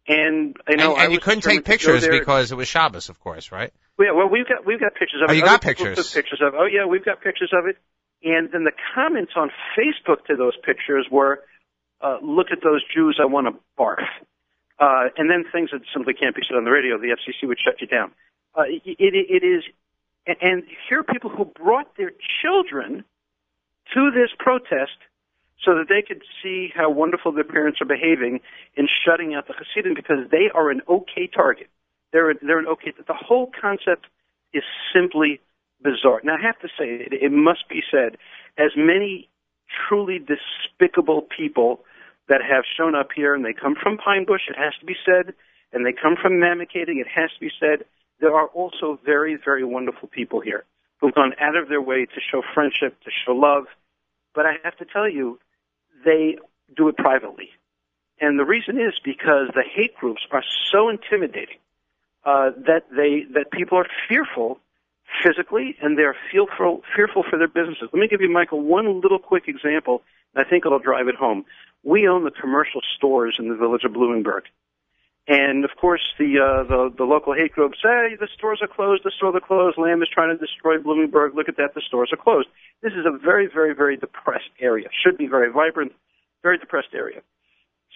And you know, and, and you couldn't take determined to go pictures because it was Shabbos, of course, right? Yeah, well, we've got we've got pictures of Oh, it. you Other got pictures. Pictures of. it. Oh yeah, we've got pictures of it. And then the comments on Facebook to those pictures were, uh, "Look at those Jews! I want to barf." Uh, and then things that simply can't be said on the radio. The FCC would shut you down. Uh, it, it, it is, and, and here are people who brought their children to this protest so that they could see how wonderful their parents are behaving in shutting out the Hasidim because they are an okay target. They're they're an okay. The whole concept is simply bizarre. Now I have to say it, it must be said, as many truly despicable people that have shown up here and they come from Pine Bush, it has to be said, and they come from Mamakating, it has to be said. There are also very very wonderful people here who've gone out of their way to show friendship, to show love. But I have to tell you, they do it privately. And the reason is because the hate groups are so intimidating uh, that they that people are fearful physically and they're fearful fearful for their businesses. Let me give you, Michael, one little quick example. I think it'll drive it home. We own the commercial stores in the village of Bloomingburg. And of course, the uh, the the local hate groups say the stores are closed. The stores are closed. Lamm is trying to destroy Bloomingburg. Look at that. The stores are closed. This is a very, very, very depressed area. Should be very vibrant, very depressed area.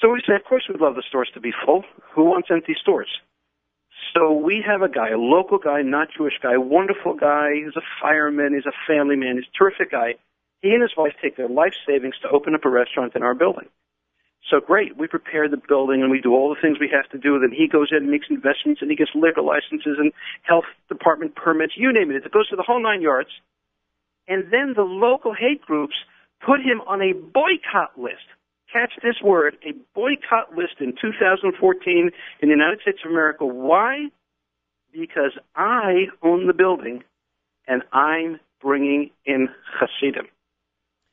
So we say, of course, we'd love the stores to be full. Who wants empty stores? So we have a guy, a local guy, not Jewish guy, wonderful guy. He's a fireman. He's a family man. He's a terrific guy. He and his wife take their life savings to open up a restaurant in our building. So great, we prepare the building and we do all the things we have to do. Then he goes in and makes investments and he gets liquor licenses and health department permits, you name it. It goes to the whole nine yards. And then the local hate groups put him on a boycott list. Catch this word, a boycott list in 2014 in the United States of America. Why? Because I own the building and I'm bringing in Hasidim.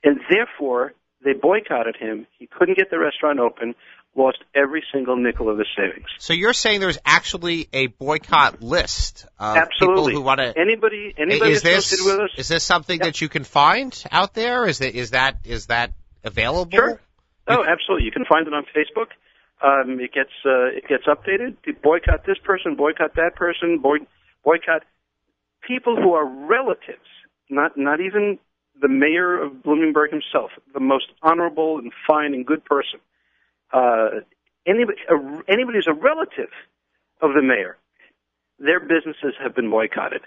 And therefore, they boycotted him. He couldn't get the restaurant open, lost every single nickel of his savings. So you're saying there's actually a boycott list of Absolutely. people who want to. Anybody, anybody Is this associated with us? is this something Yep. that you can find out there? Is that is that is that available? Sure. Oh, absolutely. You can find it on Facebook. Um, it gets uh, it gets updated. You boycott this person, boycott that person, boy, boycott people who are relatives, not not even the mayor of Bloomingburg himself, the most honorable and fine and good person. Uh, anybody anybody who's a relative of the mayor, their businesses have been boycotted.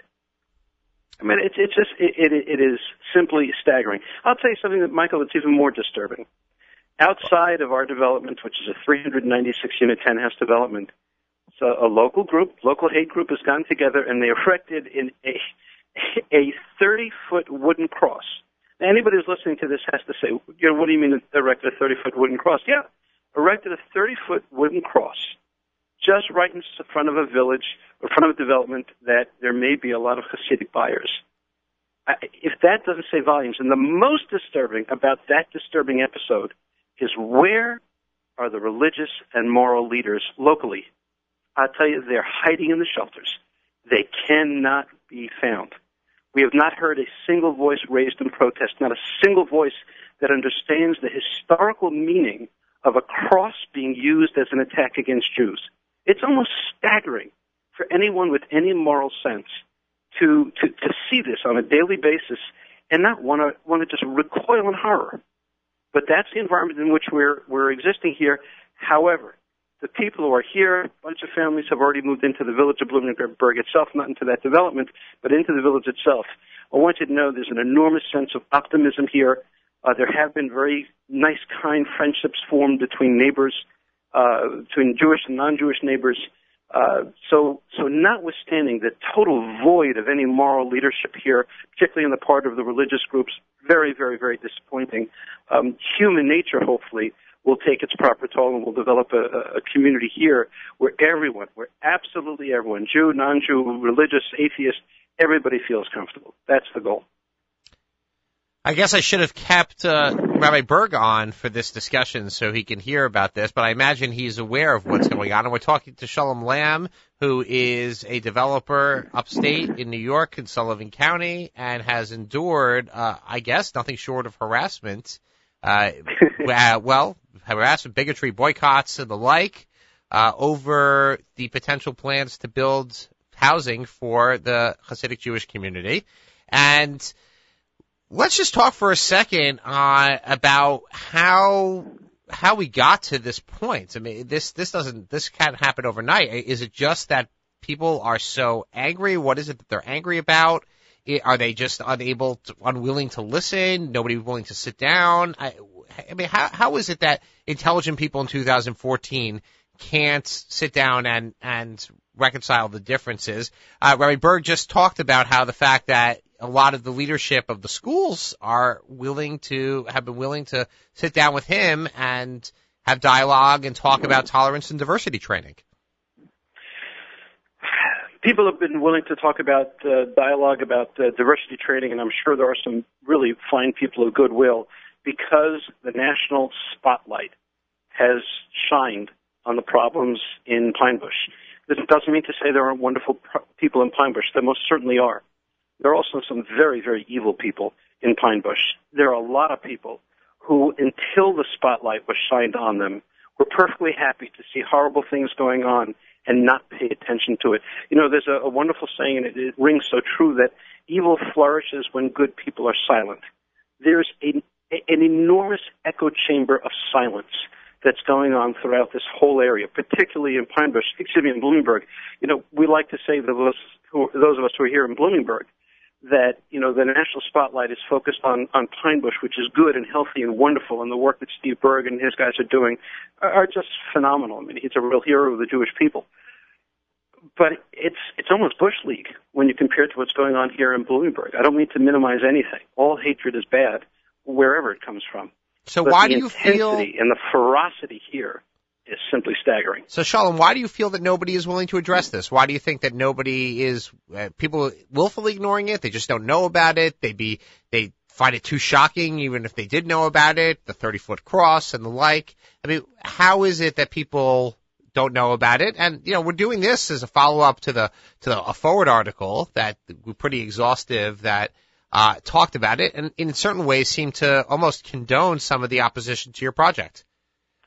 I mean, it's it's just it, it it is simply staggering. I'll tell you something that Michael that's even more disturbing. Outside of our development, which is a 396 unit 10 house development, so a local group, local hate group, has gone together and they erected in a a 30 foot wooden cross. Now, anybody who's listening to this has to say, you know, what do you mean erected a 30 foot wooden cross? Yeah, erected a 30 foot wooden cross just right in front of a village, in front of a development that there may be a lot of Hasidic buyers. If that doesn't say volumes, and the most disturbing about that disturbing episode is where are the religious and moral leaders locally? I tell you, they're hiding in the shelters. They cannot be found. We have not heard a single voice raised in protest, not a single voice that understands the historical meaning of a cross being used as an attack against Jews. It's almost staggering for anyone with any moral sense to, to, to see this on a daily basis and not want to want to just recoil in horror. But that's the environment in which we're we're existing here. However, the people who are here, a bunch of families have already moved into the village of Bloomingburg itself, not into that development, but into the village itself. I want you to know there's an enormous sense of optimism here. Uh, there have been very nice, kind friendships formed between neighbors, uh, between Jewish and non-Jewish neighbors. Uh, so, so notwithstanding the total void of any moral leadership here, particularly on the part of the religious groups, very, very, very disappointing. Um, human nature, hopefully, will take its proper toll and we'll develop a, a community here where everyone, where absolutely everyone, Jew, non-Jew, religious, atheist, everybody feels comfortable. That's the goal. I guess I should have kept uh, Rabbi Burg on for this discussion so he can hear about this, but I imagine he's aware of what's going on. And we're talking to Shalom Lamm, who is a developer upstate in New York in Sullivan County and has endured, uh, I guess, nothing short of harassment. Uh, well, harassment, bigotry, boycotts, and the like uh, over the potential plans to build housing for the Hasidic Jewish community. And let's just talk for a second uh, about how how we got to this point. I mean, this this doesn't this can't happen overnight. Is it just that people are so angry? What is it that they're angry about? Are they just unable, to, unwilling to listen? Nobody willing to sit down? I, I mean, how how is it that intelligent people in 2014 can't sit down and and reconcile the differences? Uh, Rabbi Burg just talked about how the fact that a lot of the leadership of the schools are willing to have been willing to sit down with him and have dialogue and talk about tolerance and diversity training. People have been willing to talk about uh, dialogue about uh, diversity training, and I'm sure there are some really fine people of goodwill because the national spotlight has shined on the problems in Pine Bush. This doesn't mean to say there aren't wonderful people in Pine Bush. There most certainly are. There are also some very, very evil people in Pine Bush. There are a lot of people who, until the spotlight was shined on them, were perfectly happy to see horrible things going on and not pay attention to it. You know, there's a, a wonderful saying, and it, it rings so true, that evil flourishes when good people are silent. There's a, an enormous echo chamber of silence that's going on throughout this whole area, particularly in Pine Bush, excuse me, in Bloomingburg. You know, we like to say that those, who, those of us who are here in Bloomingburg, that you know the national spotlight is focused on on Pine Bush, which is good and healthy and wonderful, and the work that Steve Burg and his guys are doing are, are just phenomenal. I mean, he's a real hero of the Jewish people. But it's it's almost bush league when you compare it to what's going on here in Bloomingburg. I don't mean to minimize anything. All hatred is bad, wherever it comes from. So but why the do you feel and the ferocity here is simply staggering. So Shalom, why do you feel that nobody is willing to address this? Why do you think that nobody is uh, people willfully ignoring it? They just don't know about it. They be they find it too shocking, even if they did know about it. The thirty foot cross and the like. I mean, how is it that people don't know about it? And you know, we're doing this as a follow up to the to the, a forward article that we're pretty exhaustive that. Uh, talked about it and in certain ways seemed to almost condone some of the opposition to your project.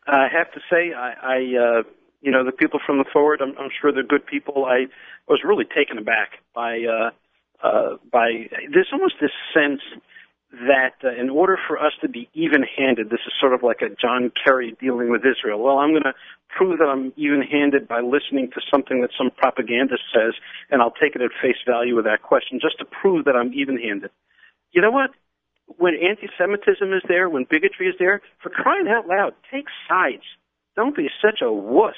I have to say, I, I uh, you know, the people from the forward, I'm, I'm sure they're good people. I was really taken aback by, uh, uh, by, there's almost this sense that uh, in order for us to be even-handed, this is sort of like a John Kerry dealing with Israel. Well, I'm going to prove that I'm even-handed by listening to something that some propagandist says, and I'll take it at face value with that question, just to prove that I'm even-handed. You know what? When anti-Semitism is there, when bigotry is there, for crying out loud, take sides. Don't be such a wuss.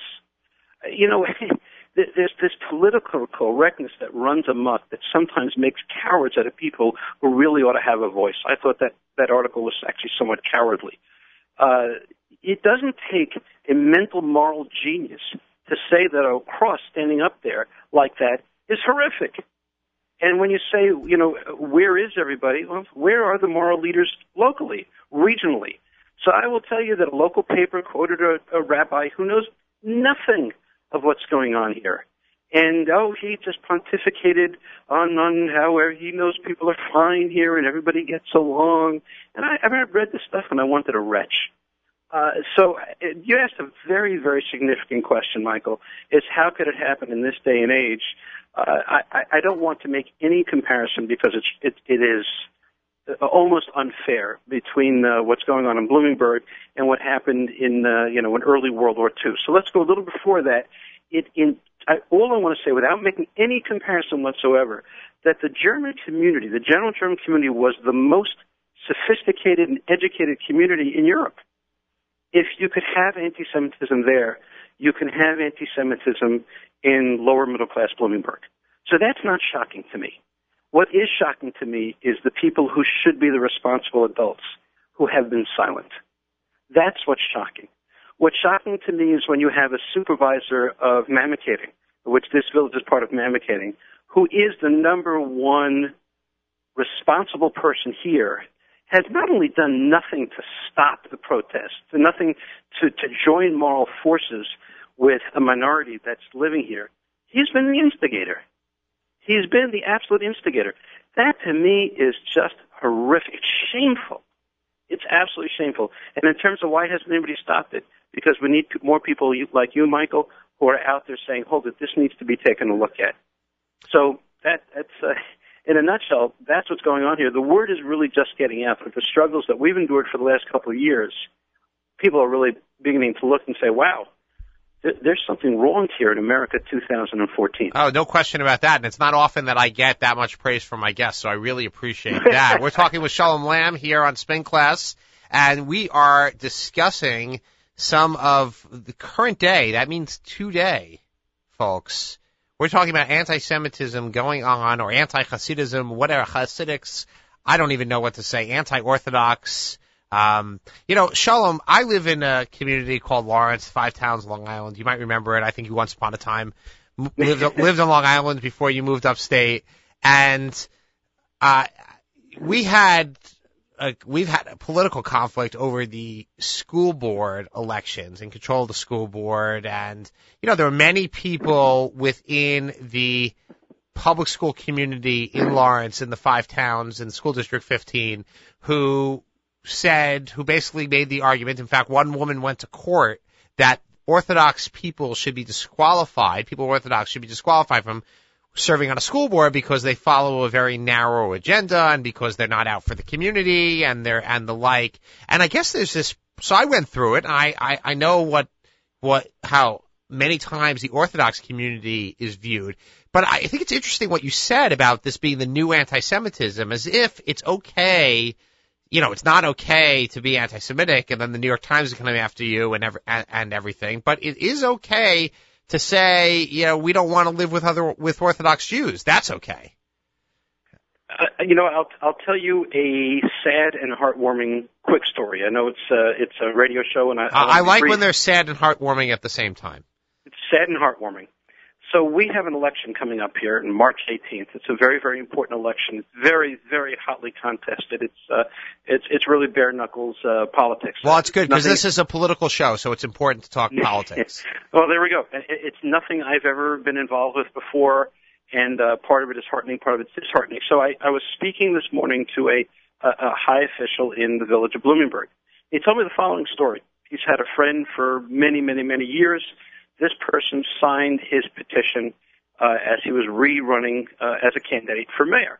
You know, there's this political correctness that runs amok that sometimes makes cowards out of people who really ought to have a voice. I thought that that article was actually somewhat cowardly. Uh, it doesn't take a mental moral genius to say that a cross standing up there like that is horrific. And when you say, you know, where is everybody? Well, where are the moral leaders locally, regionally? So I will tell you that a local paper quoted a, a rabbi who knows nothing of what's going on here. And oh, he just pontificated on on how he knows people are fine here and everybody gets along. And I, I read this stuff and I wanted to retch. Uh, so uh, you asked a very, very significant question, Michael. Is how could it happen in this day and age? I, I don't want to make any comparison because it's, it, it is almost unfair between uh, what's going on in Bloomingburg and what happened in uh, you know in early World War II. So let's go a little before that. It in I, all I want to say, without making any comparison whatsoever, that the German community, the general German community, was the most sophisticated and educated community in Europe if you could have anti-Semitism there, you can have anti-Semitism in lower middle class Bloomingburg. So that's not shocking to me. What is shocking to me is the people who should be the responsible adults who have been silent. That's what's shocking. What's shocking to me is when you have a supervisor of Mamakating, which this village is part of Mamakating, who is the number one responsible person here has not only done nothing to stop the protests, nothing to, to join moral forces with a minority that's living here, he's been the instigator. He's been the absolute instigator. That to me is just horrific. Shameful. It's absolutely shameful. And in terms of why hasn't anybody stopped it? Because we need more people like you, Michael, who are out there saying, hold it, this needs to be taken a look at. So that, that's, uh, in a nutshell, that's what's going on here. The word is really just getting out. But the struggles that we've endured for the last couple of years, people are really beginning to look and say, wow, there's something wrong here in America 2014. Oh, no question about that. And it's not often that I get that much praise from my guests, so I really appreciate that. We're talking with Shalom Lamm here on Spin Class, and we are discussing some of the current day. That means today, folks. We're talking about anti-Semitism going on or anti-Hasidism, whatever, Hasidics. I don't even know what to say. Anti-Orthodox. Um, you know, Shalom, I live in a community called Lawrence, Five Towns, Long Island. You might remember it. I think you once upon a time lived, lived on Long Island before you moved upstate. And, uh, we had a, we've had a political conflict over the school board elections and control of the school board. And, you know, there are many people within the public school community in Lawrence in the five towns in school district 15 who said, who basically made the argument. In fact, one woman went to court that Orthodox people should be disqualified, people Orthodox should be disqualified from serving on a school board because they follow a very narrow agenda and because they're not out for the community and they're and the like. And I guess there's this. So I went through it. And I I, I know what what how many times the Orthodox community is viewed. But I think it's interesting what you said about this being the new anti-Semitism, as if it's okay. You know, it's not okay to be anti-Semitic, and then the New York Times is coming after you and every, and, and everything. But it is okay to say, you know, we don't want to live with other with Orthodox Jews. That's okay. Uh, you know, I'll I'll tell you a sad and heartwarming quick story. I know it's uh, it's a radio show, and I I, I like when they're sad and heartwarming at the same time. It's sad and heartwarming. So we have an election coming up here on March 18th. It's a very, very important election. It's very, very hotly contested. It's uh, it's it's really bare knuckles uh, politics. Well, it's good because this is a political show, so it's important to talk politics. well, there we go. It's nothing I've ever been involved with before, and uh, part of it is heartening, part of it's disheartening. So I, I was speaking this morning to a, a, a high official in the village of Bloomingburg. He told me the following story. He's had a friend for many, many, many years this person signed his petition uh, as he was rerunning uh, as a candidate for mayor.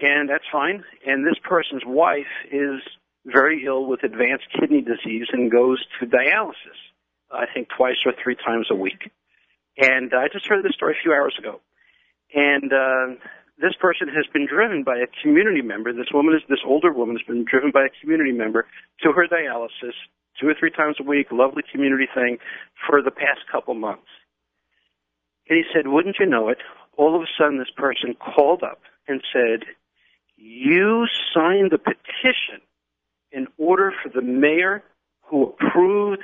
And that's fine. And this person's wife is very ill with advanced kidney disease and goes to dialysis, I think twice or three times a week. And I just heard this story a few hours ago. And uh, this person has been driven by a community member. This woman is this older woman has been driven by a community member to her dialysis two or three times a week, lovely community thing for the past couple months. And he said, wouldn't you know it, all of a sudden this person called up and said, you signed the petition in order for the mayor who approved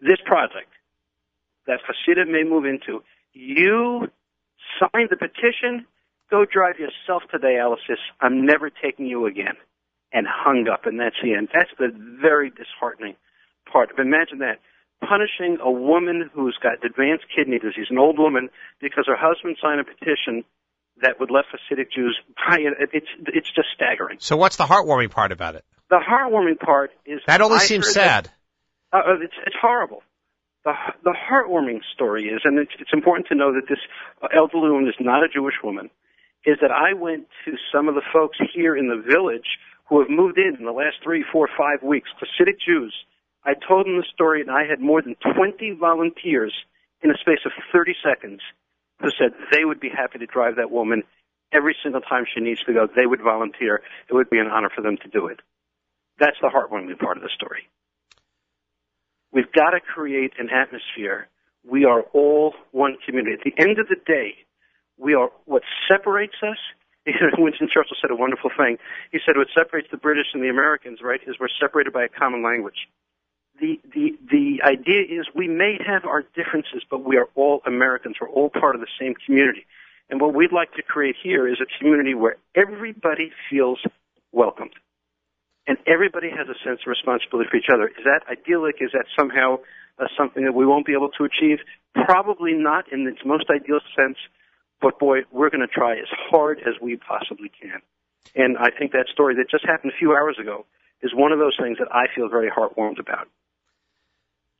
this project that Hasidim may move into. You signed the petition. Go drive yourself to dialysis. I'm never taking you again. And hung up, and that's the end. That's the very disheartening part. Imagine that punishing a woman who's got advanced kidney disease, an old woman, because her husband signed a petition that would let Hasidic Jews buy it. It's it's just staggering. So what's the heartwarming part about it? The heartwarming part is that only seems sad. That, uh, it's it's horrible. The the heartwarming story is, and it's, it's important to know that this elderly woman is not a Jewish woman. Is that I went to some of the folks here in the village who have moved in in the last three, four, five weeks, Hasidic Jews. I told them the story, and I had more than 20 volunteers in a space of 30 seconds who said they would be happy to drive that woman every single time she needs to go. They would volunteer. It would be an honor for them to do it. That's the heartwarming part of the story. We've got to create an atmosphere. We are all one community. At the end of the day, we are what separates us. Winston Churchill said a wonderful thing. He said what separates the British and the Americans, right, is we're separated by a common language. The the the idea is we may have our differences, but we are all Americans. We're all part of the same community. And what we'd like to create here is a community where everybody feels welcomed and everybody has a sense of responsibility for each other. Is that idyllic? Is that somehow uh, something that we won't be able to achieve? Probably not in its most ideal sense, but boy, we're going to try as hard as we possibly can. And I think that story that just happened a few hours ago is one of those things that I feel very heartwarmed about.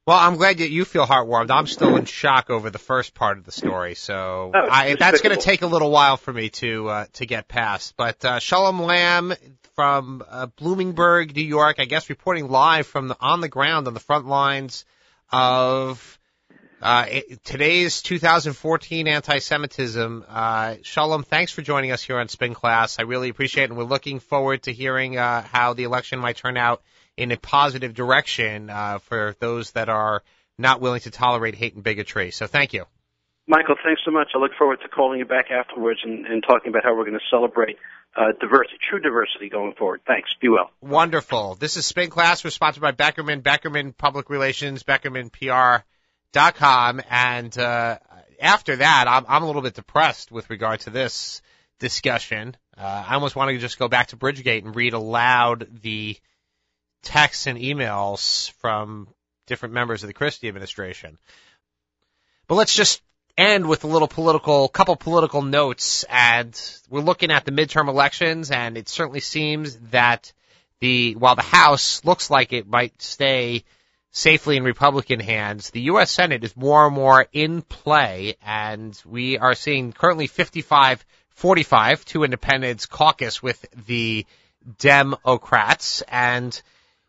Well, I'm glad that you feel heartwarmed. I'm still in shock over the first part of the story, so Oh, I, that's going to take a little while for me to uh, to get past. But uh, Shalom Lamm from uh, Bloomingburg, New York, I guess reporting live from the on the ground on the front lines of uh, it- today's 2014 anti-Semitism. Uh, Shalom, thanks for joining us here on Spin Class. I really appreciate it, and we're looking forward to hearing uh, how the election might turn out in a positive direction uh, for those that are not willing to tolerate hate and bigotry. So thank you. Michael, thanks so much. I look forward to calling you back afterwards and, and talking about how we're going to celebrate uh, diversity, true diversity going forward. Thanks. Be well. Wonderful. This is Spin Class. We're sponsored by Beckerman, Beckerman Public Relations, BeckermanPR.com. And uh, after that, I'm, I'm a little bit depressed with regard to this discussion. Uh, I almost want to just go back to Bridgegate and read aloud the texts and emails from different members of the Christie administration. But let's just end with a little political, couple political notes. And we're looking at the midterm elections, and it certainly seems that the while the House looks like it might stay safely in Republican hands, the U.S. Senate is more and more in play, and we are seeing currently 55-45, two independents caucus with the Democrats, and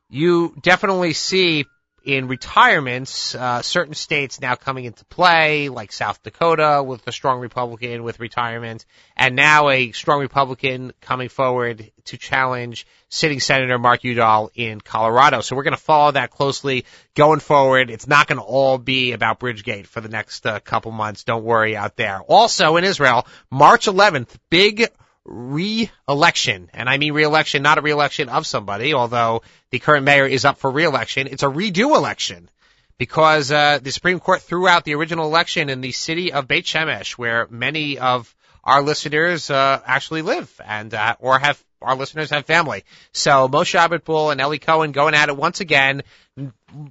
you definitely see in retirements, uh, certain states now coming into play, like South Dakota with a strong Republican with retirement, and now a strong Republican coming forward to challenge sitting Senator Mark Udall in Colorado. So we're going to follow that closely going forward. It's not going to all be about Bridgegate for the next uh, couple months. Don't worry out there. Also in Israel, March 11th, big re-election, and I mean re-election, not a re-election of somebody, although the current mayor is up for re-election. It's a redo election because uh, the Supreme Court threw out the original election in the city of Beit Shemesh, where many of our listeners uh, actually live and uh, or have our listeners have family. So Moshe Abitbul and Eli Cohen going at it once again.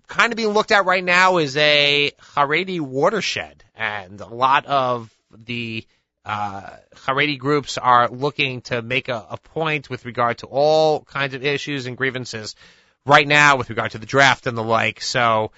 Kind of being looked at right now is a Haredi watershed, and a lot of the uh, Haredi groups are looking to make a, a point with regard to all kinds of issues and grievances right now with regard to the draft and the like. So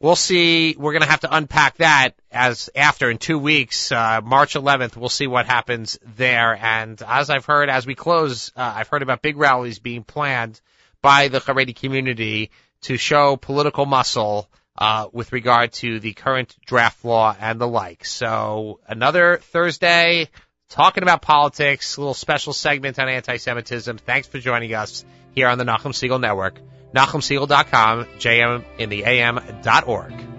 we'll see. We're going to have to unpack that as after in two weeks, uh, March 11th. We'll see what happens there. And as I've heard, as we close, uh, I've heard about big rallies being planned by the Haredi community to show political muscle uh, with regard to the current draft law and the like. So another Thursday talking about politics, a little special segment on anti-Semitism. Thanks for joining us here on the Nachum Segal Network. NachumSegal.com, JM in the jmintheam.org.